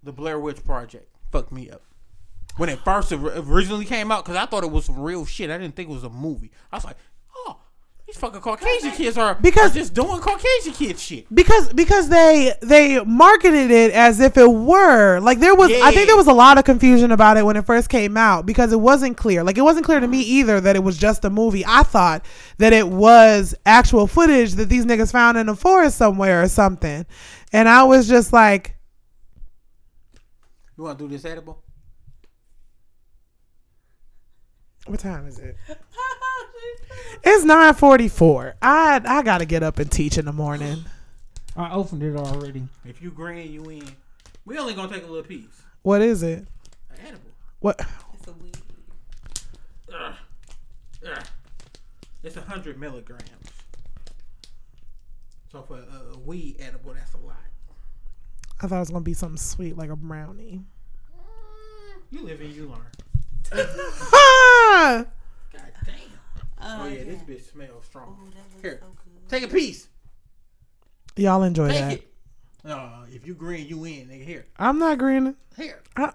the Blair Witch Project fucked me up when it first originally came out because I thought it was some real shit. I didn't think it was a movie. I was like, these fucking Caucasian kids are Because- are just doing Caucasian kid shit. Because because they they marketed it as if it were like there was I think there was a lot of confusion about it when it first came out because it wasn't clear like it wasn't clear to me either that it was just a movie I thought that it was actual footage that these niggas found in a forest somewhere or something and I was just like You want to do this edible? What time is it? It's nine forty four. I I gotta get up and teach in the morning. I opened it already. If you green, you in. We only gonna take a little piece. What is it? An edible. What? It's a weed. Ugh. Ugh. It's a hundred milligrams. So for a, a weed edible, that's a lot. I thought it was gonna be something sweet like a brownie. You live and you learn. Ah! God damn. Oh, Oh yeah, yeah. this bitch smells strong. Oh, that Here, so good. take a piece. Y'all enjoy Take that. it. Uh, if you green, you in, nigga. Here, I'm not greening. here. Uh,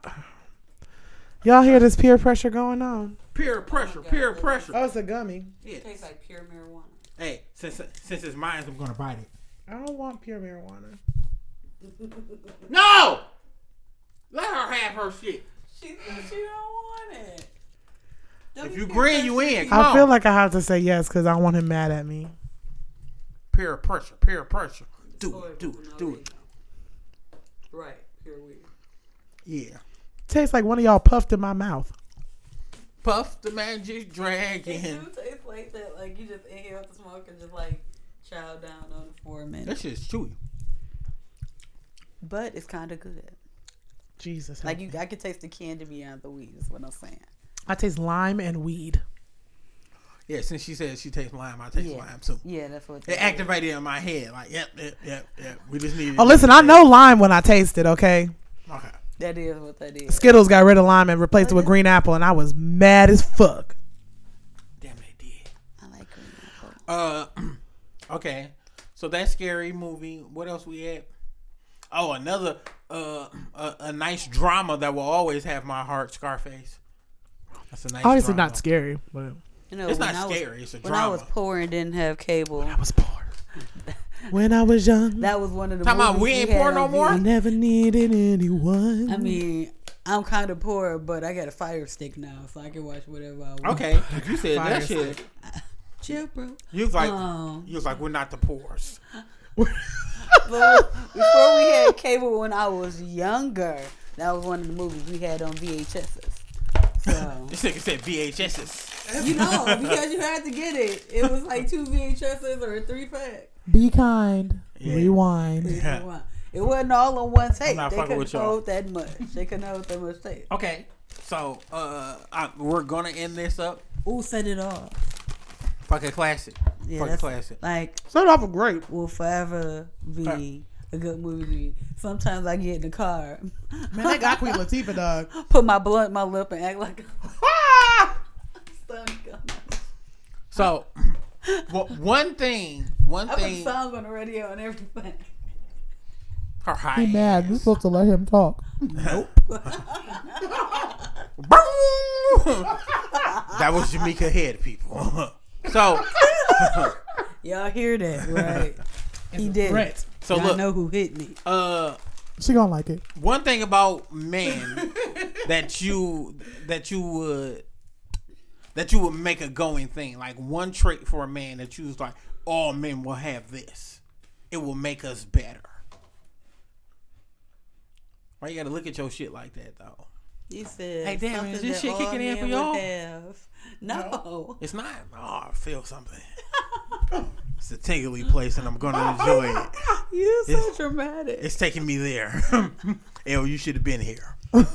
y'all hear this peer pressure going on? Peer pressure, peer pressure. Oh, it's a gummy. Yeah. It tastes like pure marijuana. Hey, since since it's mine, I'm gonna bite it. I don't want pure marijuana. No. Let her have her shit. She she don't want it. Don't If you peer green, you pressuring in. Come I on. feel like I have to say yes because I want him mad at me. Peer pressure, peer pressure. Do it, do it, do it. Right, pure weed. Yeah. Tastes like one of y'all puffed in my mouth. Puff the man just magic It dragon. do taste like that. Like you just inhale the smoke and just like chow down on it for a That minute. shit's chewy. But it's kind of good. Jesus. Like help you, me. I could taste the candy beyond the weed. Is what I'm saying. I taste lime and weed. Yeah, since she said she tastes lime, I taste Yeah. lime too. Yeah, that's what. It activated in my head, like, yep, yep, yep, yep. We just need. Oh, listen, I know lime when I taste it. Okay, Okay. That is what that is. Skittles got rid of lime and replaced it with green apple, and I was mad as fuck. Damn, they did. I like green apple. Uh, okay. So that scary movie. What else we had? Oh, another uh a, a nice drama that will always have my heart. Scarface. That's a nice. Obviously drama. not scary, but You know, It's when not I was- scary. It's a When I was poor and didn't have cable, I was poor. when I was young, that was one of the. Talking about movies we ain't poor no more? I never needed anyone. I mean, I'm kind of poor, but I got a fire stick now, so I can watch whatever I want. Okay, you said Fire that shit, chill, bro. you was like, Um, you was like, we're not the poorest. Before we had cable, when I was younger, that was one of the movies we had on VHSs. So This nigga said VHSs. you know, because you had to get it, it was like two VHSs or a three pack. Be kind. Yeah. Rewind. Yeah. It wasn't all on one tape. not They couldn't with hold that much. They couldn't hold that much tape. Okay, so uh, I, we're gonna end this up. Ooh, set it off. Fucking classic. Yeah, Fucking that's classic. like Start off a grape. will forever be a good movie. to me. Sometimes I get in the car, Man, that got Queen Latifah, dog. put my blunt in my lip, and act like stomach. So, well, one thing, one I put the thing, song on the radio and everything. her high. He mad. We're supposed to let him talk. Nope. that was Jamaica Head, people. so, Y'all hear that, right? he did. threat. So Y'all look, know who hit me. uh, She gonna like it. one thing about men that you that you would that you would make a going thing like one trait for a man that you was like all men will have this it will make us better why you gotta look at your shit like that though You said, Hey, damn, is this shit kicking in for y'all? Have. No. it's not oh i feel something it's a tingly place and i'm gonna enjoy it You so It's- dramatic. it's taking me there L, you should have been here Oh,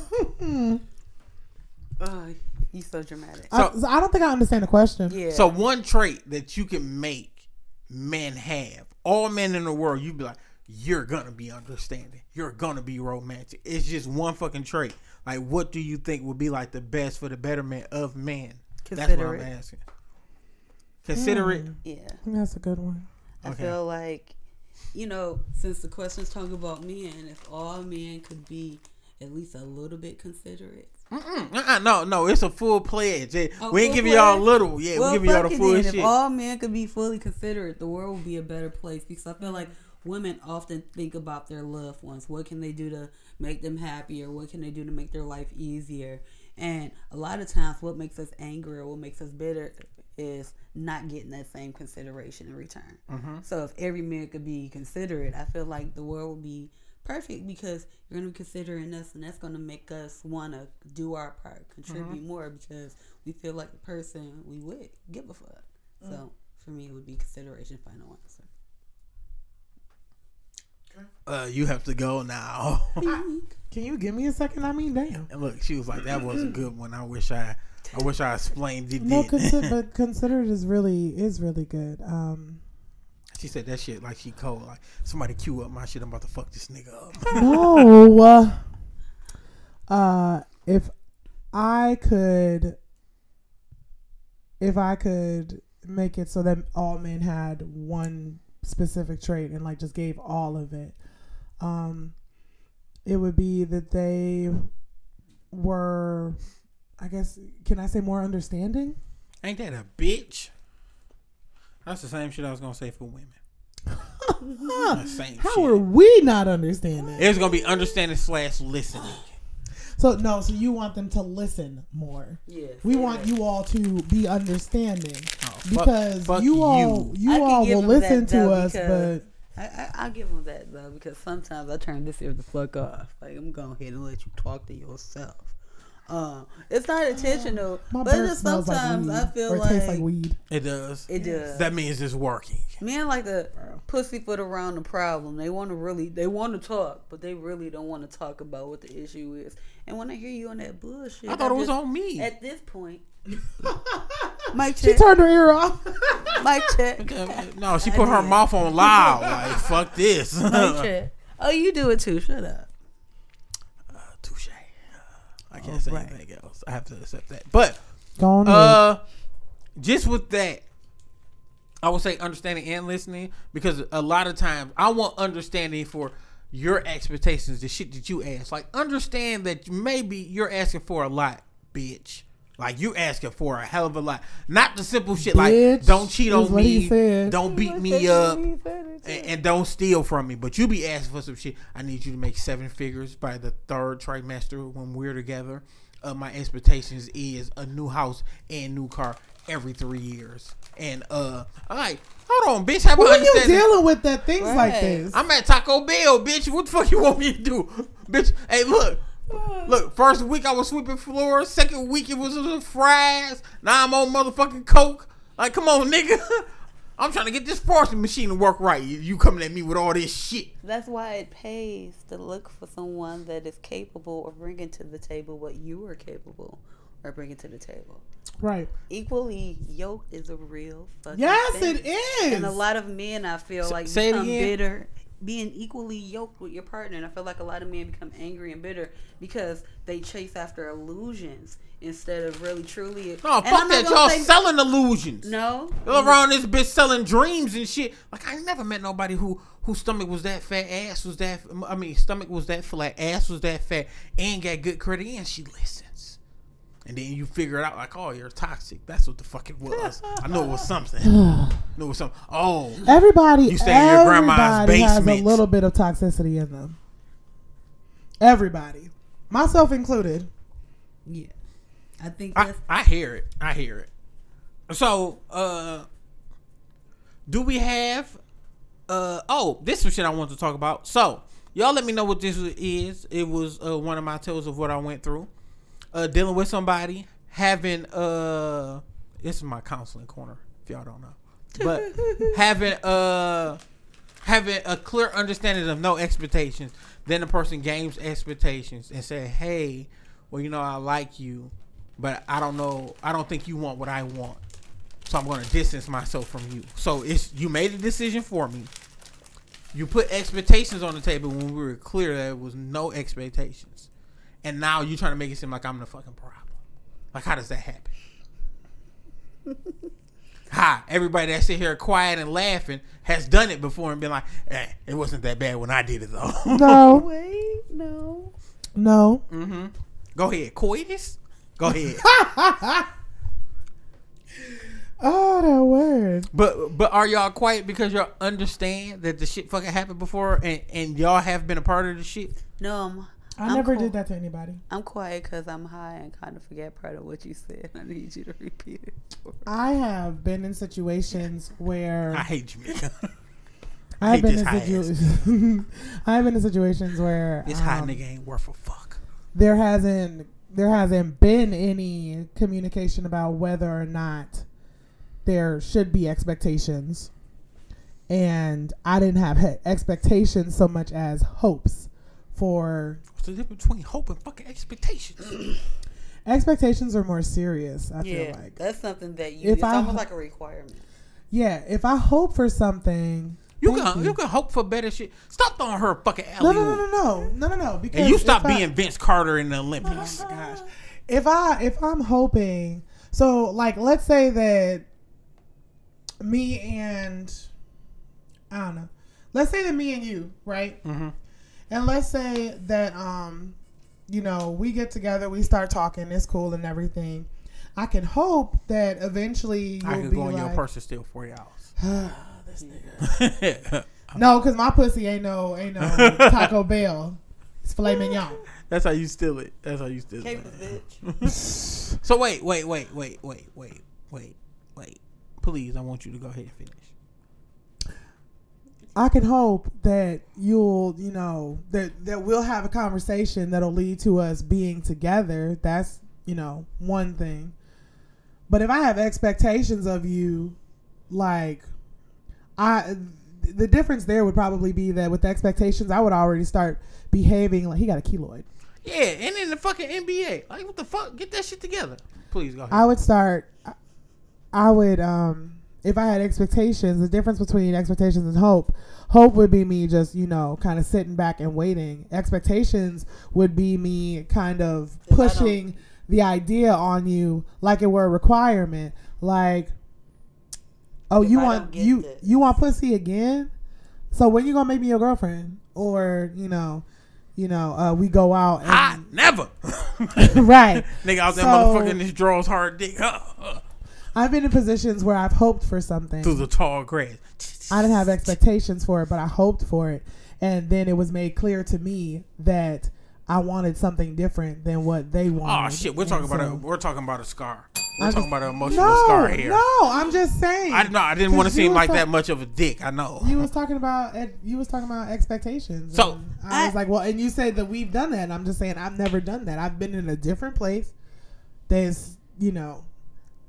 you so dramatic. So- I, so I don't think I understand the question. yeah. So one trait that you can make men have, all men in the world, you'd be like, you're gonna be understanding. You're gonna be romantic. It's just one fucking trait. Like, what do you think would be like the best for the betterment of men? That's what I'm Considerate. asking. Considerate. Hmm. yeah. I think that's a good one. I Okay. feel like, you know, since the question's talking about men, if all men could be at least a little bit considerate. Mm-mm, uh-uh, no, no, it's a full pledge. Yeah, we ain't giving y'all a little. Yeah, well, we giving y'all the full then. shit. If all men could be fully considerate, the world would be a better place. Because I feel like women often think about their loved ones. What can they do to make them happier? What can they do to make their life easier? And a lot of times, what makes us angry or what makes us bitter is not getting that same consideration in return. Mm-hmm. So if every man could be considerate, I feel like the world would be perfect because you're gonna be considering us, and that's gonna make us wanna do our part, contribute more because we feel like the person we would give a fuck. So for me, it would be consideration. Final answer. Uh, you have to go now. Can you give me a second? I mean, damn. and look, she was like, "That was a good one. I wish I, I wish I explained it." No, consider, but considered is really is really good. Um, she said that shit like she cold. Like somebody cue up my shit. I'm about to fuck this nigga up. no. uh, Uh, if I could, if I could make it so that all men had one specific trait and like just gave all of it, um, it would be that they were, I guess, can I say more understanding? Ain't that a bitch? That's the same shit I was gonna say for women. The same How shit. are we not understanding? It's gonna be understanding slash listening. So no, so you want them to listen more. Yes. We want you all to be understanding Oh, because fuck you all you I can all will listen to us, but I, I I'll give them that though because sometimes I turn this ear the fuck off. Like I'm gonna ahead and let you talk to yourself. Um, it's not intentional, my but breath just smells like sometimes I feel or it like, tastes like weed. It does. it does. That means it's working. Men like to pussyfoot around the problem. They want to really, they want to talk, but they really don't want to talk about what the issue is. And when I hear you on that bullshit, I thought it was just- on me. At this point, Mike She turned her ear off. Mike check, No, she put her mouth on loud. Like fuck this. Mike check. Oh, you do it too. Shut up. Touche. I can't say Alright. anything else. I have to accept that. But Go on. uh, just with that, I would say understanding and listening because a lot of times I want understanding for your expectations, the shit that you ask. Like understand that maybe you're asking for a lot, bitch. Like you asking for a hell of a lot, not the simple shit like Bitch don't cheat on me, don't beat me up, and, and don't steal from me. But you be asking for some shit. I need you to make seven figures by the third trimester when we're together. Uh, my expectations is a new house and new car every three years. And uh, I'm like, hold on, bitch. Have Who a are you dealing with that things like this? I'm at Taco Bell, bitch. What the fuck you want me to do, bitch? Hey, look. Look, first week I was sweeping floors. Second week it was fries. Now I'm on motherfucking coke. Like, come on, nigga. I'm trying to get this portion machine to work right. You, you coming at me with all this shit? That's why it pays to look for someone that is capable of bringing to the table what you are capable of bringing to the table. right. Equally yoked is a real fucking Yes, thing. it is. And a lot of men, I feel like, say it become again. bitter. Being equally yoked with your partner, and I feel like a lot of men become angry and bitter because they chase after illusions instead of really truly. No, And fuck that. Y'all say- selling illusions. No, Y'all around this bitch selling dreams and shit. Like I never met nobody who whose stomach was that fat, ass was that. I mean, stomach was that flat, ass was that fat, and got good credit, and she listens. And then you figure it out like, oh, you're toxic. That's what the fuck it was. I know it was something. I knew it was something. Oh, Everybody, You stay in your grandma's everybody has a little bit of toxicity in them. Everybody, myself included. yeah, I think I, I hear it. I hear it. So, uh, do we have? Uh, oh, this is shit I wanted to talk about. So, y'all let me know what this is. It was uh, one of my tales of what I went through. Uh, dealing with somebody having uh, this is my counseling corner. If y'all don't know, but having uh, having a clear understanding of no expectations. Then the person gains expectations and say, "Hey, well, you know, I like you, but I don't know. I don't think you want what I want, so I'm going to distance myself from you." So it's you made a decision for me. You put expectations on the table when we were clear that it was no expectations, and now you're trying to make it seem like I'm the fucking problem. Like, how does that happen? Hi, everybody that sit here quiet and laughing has done it before and been like, eh, it wasn't that bad when I did it though. No, wait, no. no. mm-hmm. Go ahead, coitus. Go ahead. Oh, that word. but but are y'all quiet because y'all understand that the shit fucking happened before and, and y'all have been a part of the shit? No, I'm, I I'm never cool. did that to anybody. I'm quiet because I'm high and kind of forget part of what you said. I need you to repeat it. I have been in situations where I hate Jamaica. I've hate been this in situations. I've been in situations where This high um, nigga ain't worth a fuck. there hasn't there hasn't been any communication about whether or not there should be expectations and i didn't have he- expectations so much as hopes for What's the difference between hope and fucking expectations? expectations are more serious i Yeah, feel like that's something that you. If it's I- almost like a requirement. yeah if i hope for something You thank can you. can hope for better shit. Stop throwing her a fucking no alley. no no no no no no no because And you stop if I- being Vince Carter in the Olympics. Oh my gosh. If I if I'm hoping so like let's say that me and I don't know. Let's say that me and you, right? Mm-hmm. And let's say that um you know, we get together, we start talking, it's cool and everything. I can hope that eventually you'll I can be go in your like, purse and steal forty hours. this nigga. No, because my pussy ain't no ain't no Taco Bell. It's filet mignon. That's how you steal it. That's how you steal Okay, it. bitch. So wait, wait, wait, wait, wait, wait, wait, wait. Please, I want you to go ahead and finish. I can hope that you'll, you know, that that we'll have a conversation that'll lead to us being together. That's, you know, one thing. But if I have expectations of you, like I the difference there would probably be that with the expectations I would already start behaving like he got a keloid. Yeah, and in the fucking NBA, like what the fuck? Get that shit together. Please go ahead. I would start I- I would um if I had expectations, the difference between expectations and hope, hope would be me just, you know, kind of sitting back and waiting. Expectations would be me kind of If I don't- pushing the idea on you like it were a requirement. Like oh, If you I want you this. you want pussy again? So when you going to make me your girlfriend or, you know, you know, uh, we go out and I never. right. Nigga out there So- motherfucking this draw's hard dick up I've been in positions where I've hoped for something. through the tall grass. I didn't have expectations for it, but I hoped for it. And then it was made clear to me that I wanted something different than what they ah, wanted. Oh shit, we're And talking about so- a we're talking about a scar. We're I talking just- about an emotional no, scar here. No, I'm just saying. I no, I didn't want to seem like ta- that much of a dick. I know. You was talking about you was talking about expectations. So- I, I- was like, well, and you said that we've done that. And I'm just saying I've never done that. I've been in a different place. There's, you know,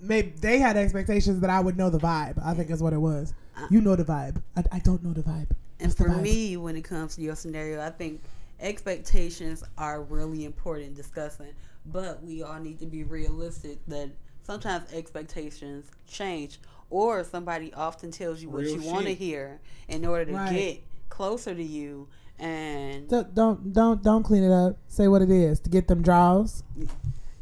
maybe they had expectations that I would know the vibe. I think is what it was. You know the vibe. I, I don't know the vibe. And What's for vibe? me, when it comes to your scenario, I think expectations are really important in discussing. But we all need to be realistic that sometimes expectations change, or somebody often tells you what Real you want to hear in order to Right. get closer to you. And Don't don't don't don't clean it up. Say what it is to get them draws.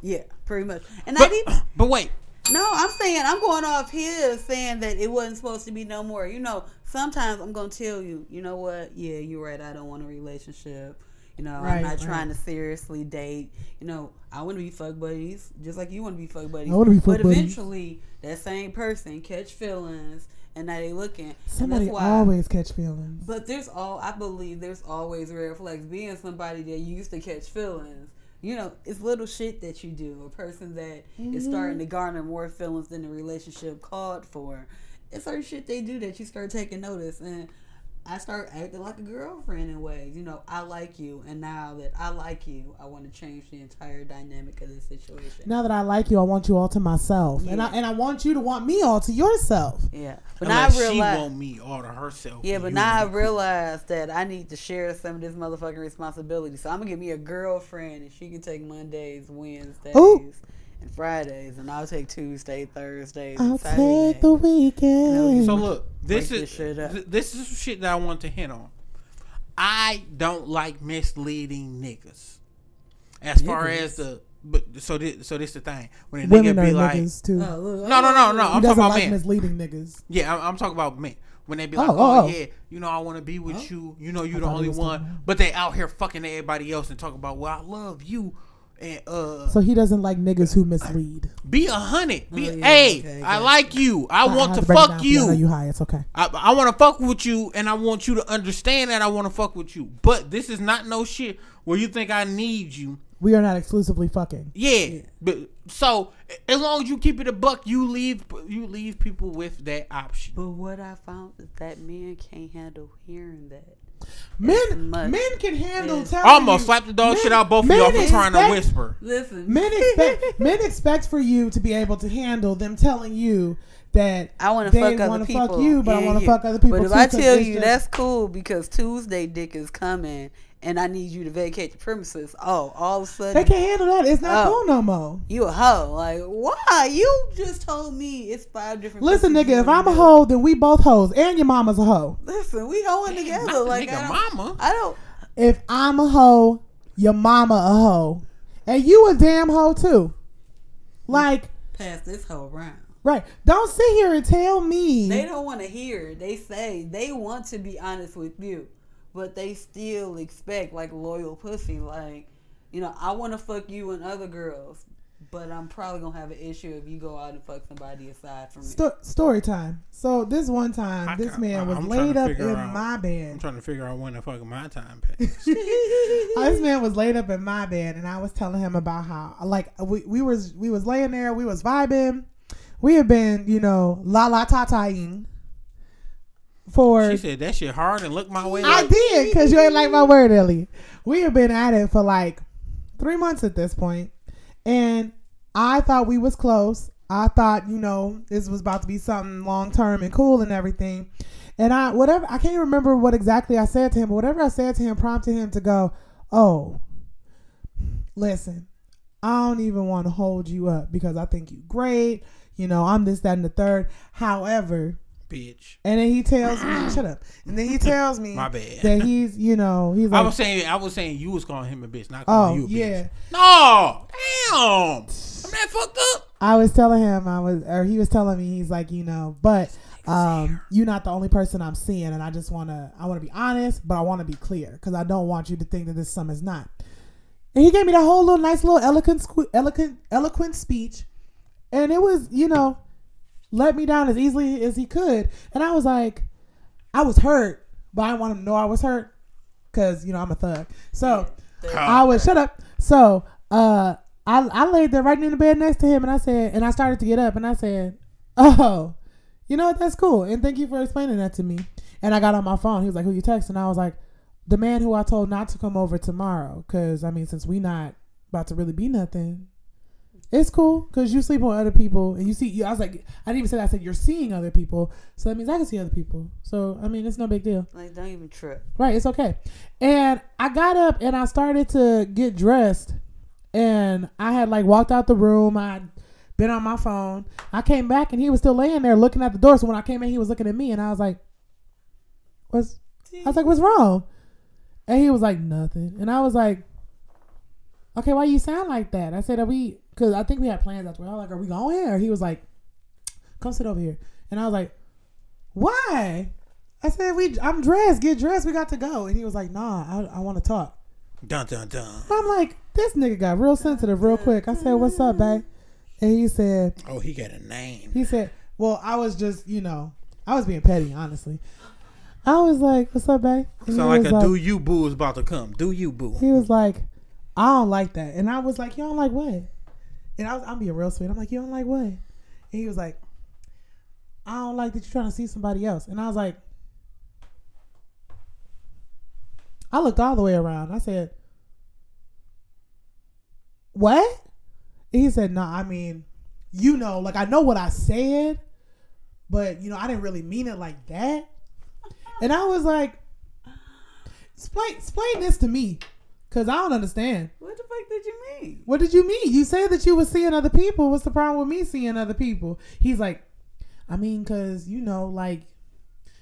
yeah, pretty much. And But, not even but wait, No, I'm saying I'm going off here saying that it wasn't supposed to be no more. You know, sometimes I'm gonna tell you, you know what? Yeah, you're right. I don't want a relationship. You know, Right, I'm not right. trying to seriously date. You know, I want to be fuck buddies, just like you want to be fuck buddies. I wanna be fuck but buddies. eventually, that same person catch feelings, and now they looking. Somebody that's why, always catch feelings. But there's all I believe there's always red flags. Being somebody that used to catch feelings, you know, it's little shit that you do. A person that is mm-hmm. starting to garner more feelings than the relationship called for. It's certain shit they do that you start taking notice and I start acting like a girlfriend in ways. You know, I like you, and now that I like you, I want to change the entire dynamic of the situation. Now that I like you, I want you all to myself, and I and I want you to want me all to yourself. Yeah, but now I unless she realize. want me all to herself. Yeah, but now I realize that I need to share some of this motherfucking responsibility. So I'm gonna get me a girlfriend, and she can take Mondays, Wednesdays, Ooh. And Fridays, and I'll take Tuesday, Thursdays, I'll Saturday. take the weekend. So look, this is this shit up. this is some shit that I want to hint on. I don't like misleading niggas. As far as the but so this so this the thing when a Women nigga be like niggas too. Oh, look, no no no no oh, I'm talking about like men misleading niggas. yeah I'm, I'm talking about men when they be oh, like Oh, oh, oh, oh. yeah you know I want to be with oh. you you know you I the only was talking one but they out here fucking everybody else and talk about well I love you and uh So he doesn't like niggas who mislead. be a hundred be Oh, yeah, hey okay, I gotcha. like you I, want had to break it fuck down you. I you you high. It's okay. I, I want to fuck with you, and I want you to understand that I want to fuck with you. But this is not no shit where you think I need you we are not exclusively fucking. Yeah, but so as long as you keep it a buck, you leave you leave people with that option. But what I found is that men can't handle hearing that. Men, men can handle. Yes. telling I almost you- slapped the dog men- shit out both of y'all for trying to whisper. Listen, Men expect men expect for you to be able to handle them telling you that I want to they fuck other wanna people. fuck you, but I want to you. fuck other people. But if too, I 'cause tell you just- that's cool because Tuesday dick is coming and I need you to vacate the premises, oh, all of a sudden they can't handle that. It's not Oh. cool no more. you a hoe. Like why? You just told me it's five different. Listen, nigga, if I'm a hoe, then we both hoes, and your mama's a hoe. listen, we hoeing together. the Like nigga I mama. I don't. If I'm a hoe, your mama a hoe, and you a damn hoe too. Like, Pass this hoe around. right? Don't sit here and tell me. They don't want to hear. They say they want to be honest with you, but they still expect like loyal pussy. Like, you know, I want to fuck you and other girls, but I'm probably gonna have an issue if you go out and fuck somebody aside from me. Sto- story time. So this one time, I this got- man was I'm trying laid up in out- my bed. I'm trying to figure out when the fuck my time passed. this man was laid up in my bed, and I was telling him about how, like, we, we was we was laying there, we was vibing, we had been, you know, la la ta taing for she said that shit hard and look my way. I Like, did because you ain't like my word, Ellie. We have been at it for like three months at this point, and I thought we was close. I thought you know this was about to be something long term and cool and everything. And I whatever I can't remember what exactly I said to him, but whatever I said to him prompted him to go, "Oh, listen, I don't even want to hold you up because I think you're great. You know, I'm this, that, and the third. However, bitch. and then he tells me, shut up. And then he tells me My bad. that he's, you know, he's I like, was saying I was saying you was calling him a bitch, not oh calling you a yeah. bitch. No, damn. I'm that fucked up. I was telling him, I was, or he was telling me, he's like, you know, but um, you're not the only person I'm seeing, and I just want to, I want to be honest, but I want to be clear because I don't want you to think that this sum is not. And he gave me that whole little nice little eloquent, eloquent, eloquent speech, and it was, you know, let me down as easily as he could, and I was like, I was hurt, but I didn't want him to know I was hurt because you know I'm a thug. So I was shut up. So uh, I I laid there right in the bed next to him, and I said, and I started to get up, and I said, oh, you know what? That's cool, and thank you for explaining that to me. And I got on my phone. He was like, who you texting? I was like, the man who I told not to come over tomorrow, because I mean, since we not about to really be nothing. It's cool because you sleep with other people and you see. You, I was like, I didn't even say that. I said you're seeing other people, so that means I can see other people. So I mean, it's no big deal. Like, don't even trip. Right, it's okay. And I got up and I started to get dressed. And I had like walked out the room. I'd been on my phone. I came back and he was still laying there looking at the door. So when I came in, he was looking at me and I was like, What's I was like, What's wrong? And he was like, Nothing. And I was like, Okay, why you sound like that? I said, Are we because I think we had plans after. I was like, Are we going? Or he was like, Come sit over here. And I was like, Why? I said, "We, I'm dressed. Get dressed. We got to go." And he was like, "Nah, I, I want to talk." Dun dun dun. I'm like, "This nigga got real sensitive real quick." I said, "What's up, babe?" And he said, Oh, he got a name. "He said, well, I was just, you know, I was being petty, honestly." I was like, "What's up, babe?" And Sound like a do you boo is about to come. Do you boo? He was like, "I don't like that," and I was like, "You don't like what?" And I was, I'm being real sweet. I'm like, "You don't like what?" And he was like, "I don't like that you're trying to see somebody else." And I was like. I looked all the way around. I said, What? And he said, No, I mean, you know, like I know what I said, but you know, I didn't really mean it like that. And I was like, Explain explain this to me. Cause I don't understand. What the fuck did you mean? What did you mean? You said that you were seeing other people. What's the problem with me seeing other people? He's like, I mean, cause you know, like,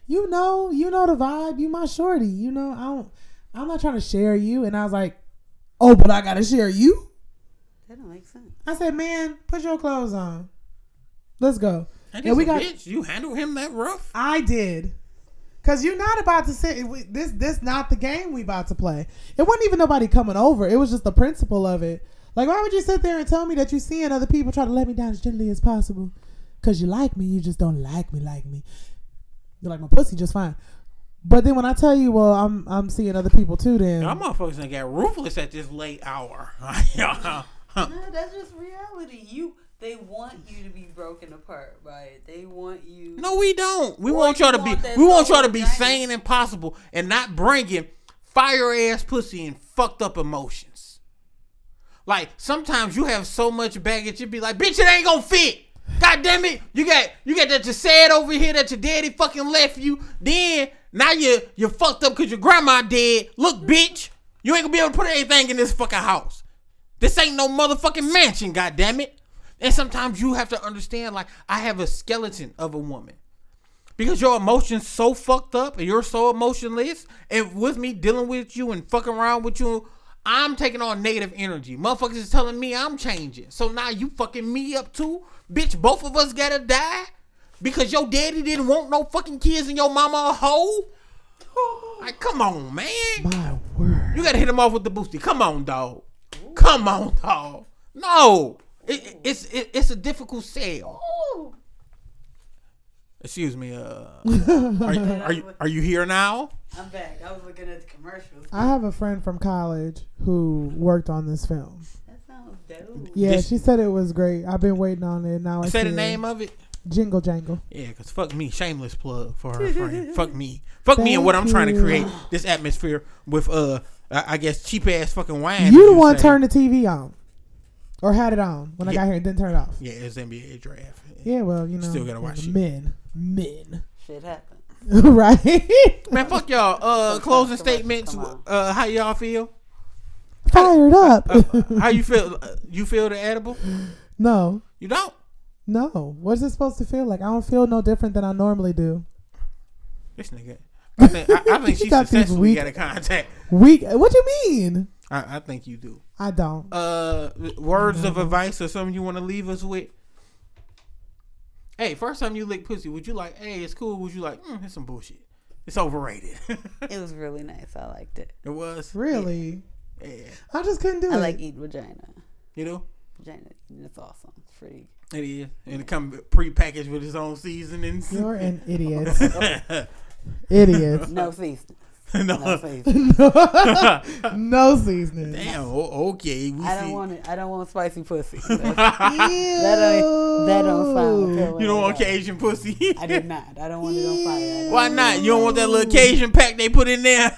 you know, you know the vibe. You my shorty. You know, I don't. I'm not trying to share you. And I was like, oh, but I gotta share you. That don't make sense. I said, man, put your clothes on. Let's go. And Yeah, we we got- bitch. You handle him that rough? I did. Cause you're not about to sit. we- This this not the game we about to play. It wasn't even nobody coming over. It was just the principle of it. Like, why would you sit there and tell me that you're seeing other people try to let me down as gently as possible? Cause you like me, you just don't like me like me. You're like my pussy just fine. But then when I tell you, well, I'm I'm seeing other people too. Then Y'all motherfuckers done got ruthless at this late hour. No, that's just reality. You they want you to be broken apart, right? They want you. no, we don't. We want you y'all to be. We want y'all to be sane and possible, and not bringing fire ass pussy and fucked up emotions. Like sometimes you have so much baggage, you'd be like, bitch, it ain't gonna fit. God damn it, you got you got that you sad over here that your daddy fucking left you. Then now you you're fucked up because your grandma dead. Look, mm-hmm. bitch, you ain't gonna be able to put anything in this fucking house. This ain't no motherfucking mansion, God damn it. And sometimes you have to understand, like, I have a skeleton of a woman. Because your emotions so fucked up and you're so emotionless, and with me dealing with you and fucking around with you, I'm taking on negative energy. Motherfuckers is telling me I'm changing. So now you fucking me up too? Bitch, both of us gotta die? Because your daddy didn't want no fucking kids and your mama a hoe? Like, come on, man. my word. You gotta hit him off with the boosty. Come on, dog. Come on, dog. No, it, it- it's it, it's a difficult sale. Excuse me. Uh, are, you, are you are you here now? I'm back. I was looking at the commercials. I have a friend from college who worked on this film. That sounds dope. Yeah, This- she said it was great. I've been waiting on it. Now I Say the name of it. Jingle Jangle. Yeah, cause fuck me, shameless plug for her friend. fuck me, fuck me, and what I'm trying to create this atmosphere with uh, I, I guess cheap ass fucking wine. You the one turn the TV on, or had it on when I got here and didn't turn it off. Yeah, it's NBA draft. Yeah, well, you know, Still gotta watch it. men, men, Shit happened. right? Man, fuck y'all. Uh, Sometimes closing commercials statements. Uh, how y'all feel? Fired up. How you feel? Uh, you feel the edible? no, You don't? no. What's it supposed to feel like? I don't feel no different than I normally do. This nigga. I think, I, I think she You got these successfully weak- got a contact. Weak. What do you mean? I, I think you do. I don't. Uh, words of advice or something you want to leave us with? Hey, first time you lick pussy, would you like, hey, it's cool? Would you like, mm, it's some bullshit. It's overrated. It was really nice. I liked it. it was. Really? Yeah. I just couldn't do I it. I like eating vagina. You know? Vagina, it's awesome. It's pretty. It is. And it come pre-packaged with its own seasonings. You're an idiot. idiot. No seasoning. No no. seasoning. no seasoning. Damn. o- Okay. We I see. don't want it. I don't want spicy pussy. Ew. That don't, that don't sound You don't want all. Cajun pussy. I did not. I don't want it on fire. Why not? You don't want that little Cajun pack they put in there?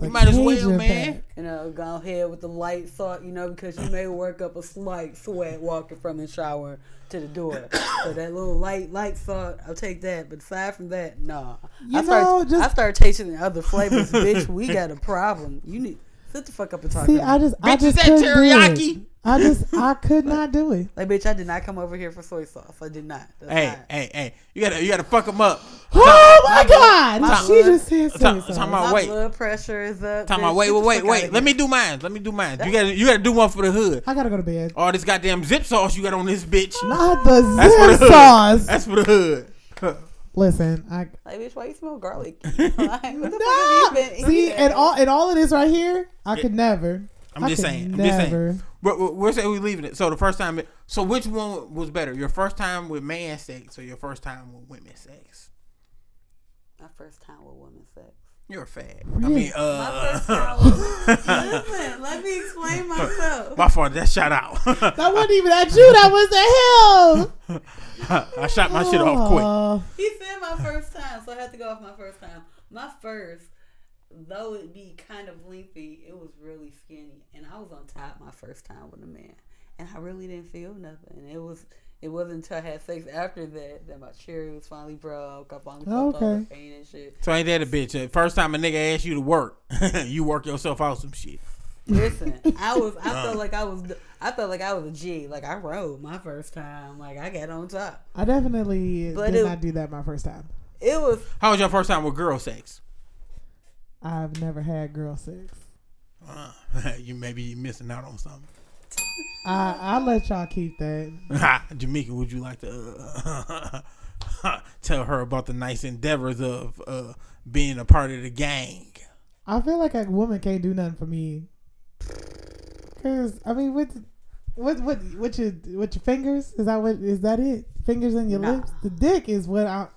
You might as well, man. pack. You know, go ahead with the light salt, you know, because you may work up a slight sweat walking from the shower to the door. so that little light light salt, I'll take that. But aside from that, no. You I start know, just- I start tasting the other flavors, bitch. We got a problem. You need sit the fuck up and talk. See. I just, I just is that couldn't do teriyaki? it. I just, I could not do it. like, bitch, I did not come over here for soy sauce. I did not. That's Hey, not- hey, hey! You gotta, you gotta fuck them up. Oh my my God! my she blood- just said Time- soy time sauce. out. my wait. blood pressure is up. Time bitch. out. Wait, Get wait, wait, wait. Let me do mine. Let me do mine. You gotta, you gotta do one for the hood. I gotta go to bed. All this goddamn zip sauce you got on this bitch. Not the That's for the zip hood. sauce. That's for the hood. Listen, I Like, bitch, why you smell garlic? like, what the fuck have no. you been See, and all and all of this right here, I could never. I'm I just could saying. I'm just never. saying. We're, we're, we're saying we leaving it. So the first time. So which one was better? Your first time with man sex or your first time with women sex? My first time with women's sex. You're a fag. I Really? mean, My first uh, listen, let me explain myself. my fault. That shot out. That wasn't even at you. That was at him. I shot my shit off quick. He said my first time, so I had to go off my first time. My first, though it be kind of lengthy, it was really skinny, and I was on top my first time with a man, and I really didn't feel nothing. It was. It wasn't until I had sex after that that my cherry was finally broke. I finally felt all the Okay. pain and shit. So ain't that a bitch? Uh, First time a nigga asked you to work, you work yourself out some shit. Listen, I was. I felt like I was. I felt like I was a G. Like I rode my first time. Like I got on top. I definitely But did it- not do that my first time. It was. How was your first time with girl sex? I've never had girl sex. Uh, you maybe you missing out on something. I I let y'all keep that. Jamaica, would you like to uh, tell her about the nice endeavors of uh, being a part of the gang? I feel like a woman can't do nothing for me. Cause I mean, with what what with your with your fingers is that what is that it? Fingers and your Nah. lips. The dick is what I.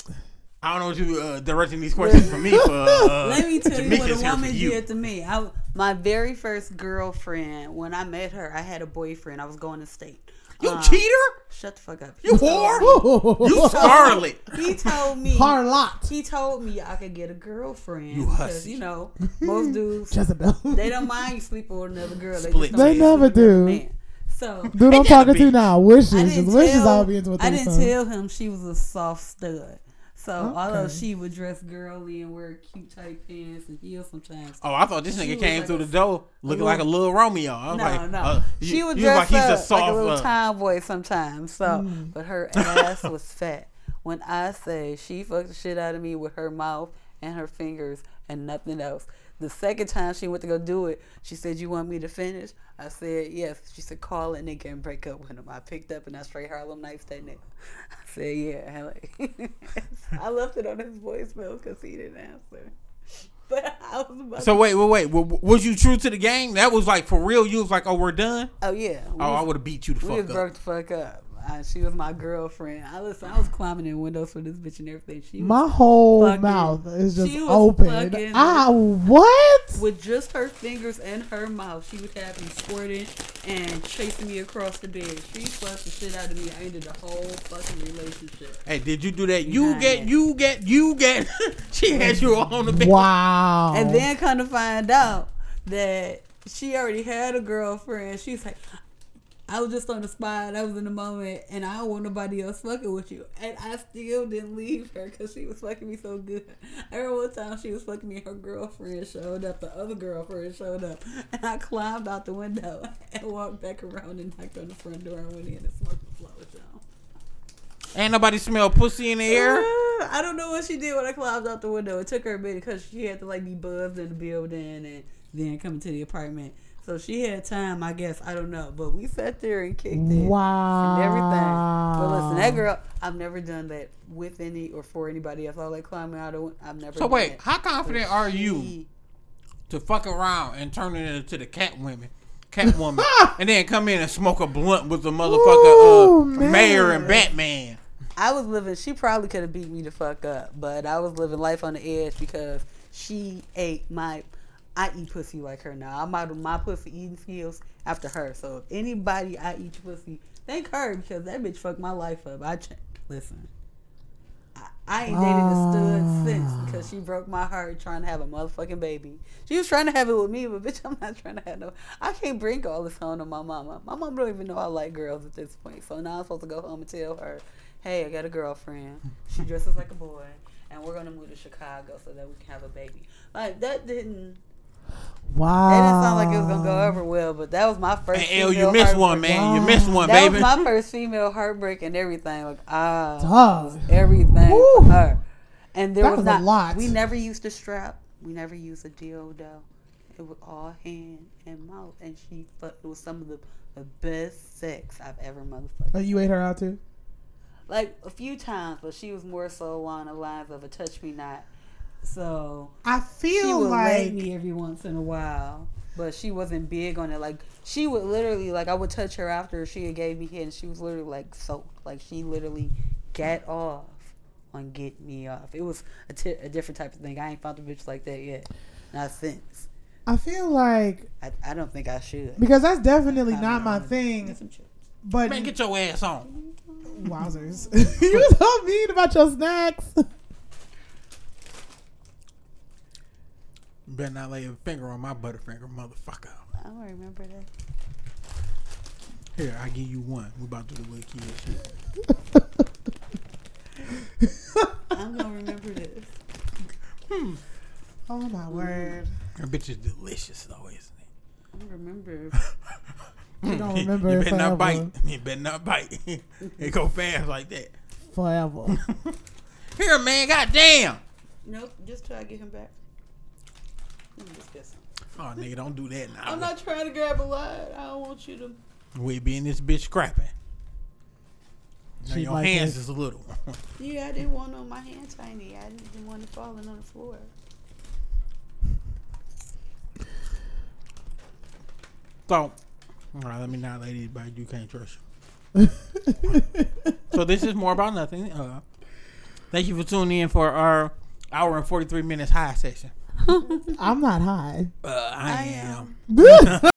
I don't know what you uh, directing these questions for me for. Uh, Let me tell you what a woman you. did to me. I, my very first girlfriend, when I met her, I had a boyfriend. I was going to state. You Um, cheater! Shut the fuck up. You He told- whore! You scarlet! He told me. Harlot. He told me I could get a girlfriend. You because, hussy. you know, most dudes Jezebel. they don't mind you sleeping with another girl. They, Split just They never sleeping with a do. man. So Dude, I'm talking to bitch? now. Wishes. I Just didn't wishes tell, I'll be into what I didn't say. tell him she was a soft stud. So although Okay. she would dress girly and wear cute tight pants and heels sometimes, Oh, I thought this nigga came like through a- the door looking little- like a little Romeo. I was no, like, no, uh, she would dress like he's a up soft. like a little uh, tomboy sometimes. So, Mm. but her ass was fat. When I say she fucked the shit out of me with her mouth and her fingers and nothing else. The second time she went to go do it, she said, "You want me to finish?" I said, "Yes." She said, "Call a nigga and break up with him." I picked up and I straight Harlem knifed that nigga. I said, "Yeah." hell yeah." I left it on his voicemail because he didn't answer. But I was about so wait, wait, wait. Was you true to the game? That was like for real. You was like, oh, we're done. oh yeah. we Oh, I would have beat you the fuck was up. broke the fuck up. Uh, she was my girlfriend. I listen. I was climbing in windows for this bitch and everything. She My whole fucking- mouth is just she was open. fucking- Ah, what? with just her fingers and her mouth. She would have me squirting and chasing me across the bed. She fucked the shit out of me. I ended the whole fucking relationship. Hey, did you do that? You Nah, get, you get, you get. she had you on the bed. Wow. And then kind of find out that she already had a girlfriend. She's like, I was just on the spot. I was in the moment, and I don't want nobody else fucking with you. And I still didn't leave her because she was fucking me so good. I remember one time she was fucking me, her girlfriend showed up. The other girlfriend showed up, and I climbed out the window and walked back around and knocked on the front door and went in and smoked the flowers down. Ain't nobody smell pussy in the air. Uh, I don't know what she did when I climbed out the window. It took her a minute because she had to like be buzzed in the building and then come to the apartment. So she had time, I guess. I don't know, but we sat there and kicked it wow. and everything. But listen, that girl, I've never done that with any or for anybody else. I like climbing out of. I've never. So wait, that. how confident But are you to fuck around and turn it into the cat women, cat woman, and then come in and smoke a blunt with the motherfucker Ooh, uh, mayor and. Batman? I was living. She probably could have beat me the fuck up, but I was living life on the edge because she ate my. I eat pussy like her now. I model my pussy eating skills after her. So if anybody I eat pussy, thank her because that bitch fucked my life up. I ch- listen. I, I ain't dated a stud since ah. because she broke my heart trying to have a motherfucking baby. She was trying to have it with me, but bitch, I'm not trying to have no. I can't bring all this home to my mama. My mom don't even know I like girls at this point. So now I'm supposed to go home and tell her, hey, I got a girlfriend. She dresses like a boy, and we're gonna move to Chicago so that we can have a baby. Like that didn't. Wow. That didn't sound like it was gonna go over well, but that was my first. Hey, L, you missed one, heartbreak. man. You missed one, That baby. was my first female heartbreak and everything. Like ah, Dog. everything Woo. for her. And there That was, was a lot. We never used a strap. We never used a dildo. It was all hand and mouth, and she. But it was some of the, the best sex I've ever motherfucking. Oh, you ate her out too? Like a few times, but she was more so along the lines of a touch me not. So I feel she feel would lay like me every once in a while, but she wasn't big on it. Like she would literally, like I would touch her after she gave me head, and she was literally like soaked. Like she literally got off on get me off. It was a, different type of thing. I ain't found a bitch like that yet, not since. I feel like I, I don't think I should. because that's definitely I not my thing. Get some chips. But Man, get your ass on. wowzers, you so mean about your snacks. better not lay a finger on my butterfinger, motherfucker. I don't remember that. Here, I give you one. We about to do the little kid shit. I'm gonna remember this. Hmm. Oh my hmm. word! That bitch is delicious though, isn't it? I don't remember. You don't hmm. remember you it better not bite. You better not bite. it go fast like that. Forever. Here, man. Goddamn. nope, just till I get him back. Let me just get. Oh, nigga, don't do that now. I'm not trying to grab a lot. I don't want you to. We be in this bitch scrapping. Now She your like hands it. is a little. Yeah, I didn't want on my hands tiny. I didn't want it falling on the floor. so, all right, let me not let anybody you can't trust you. So this is more about nothing. Uh, Thank you for tuning in for our hour and forty three minutes high session. I'm not high. Uh, I, am.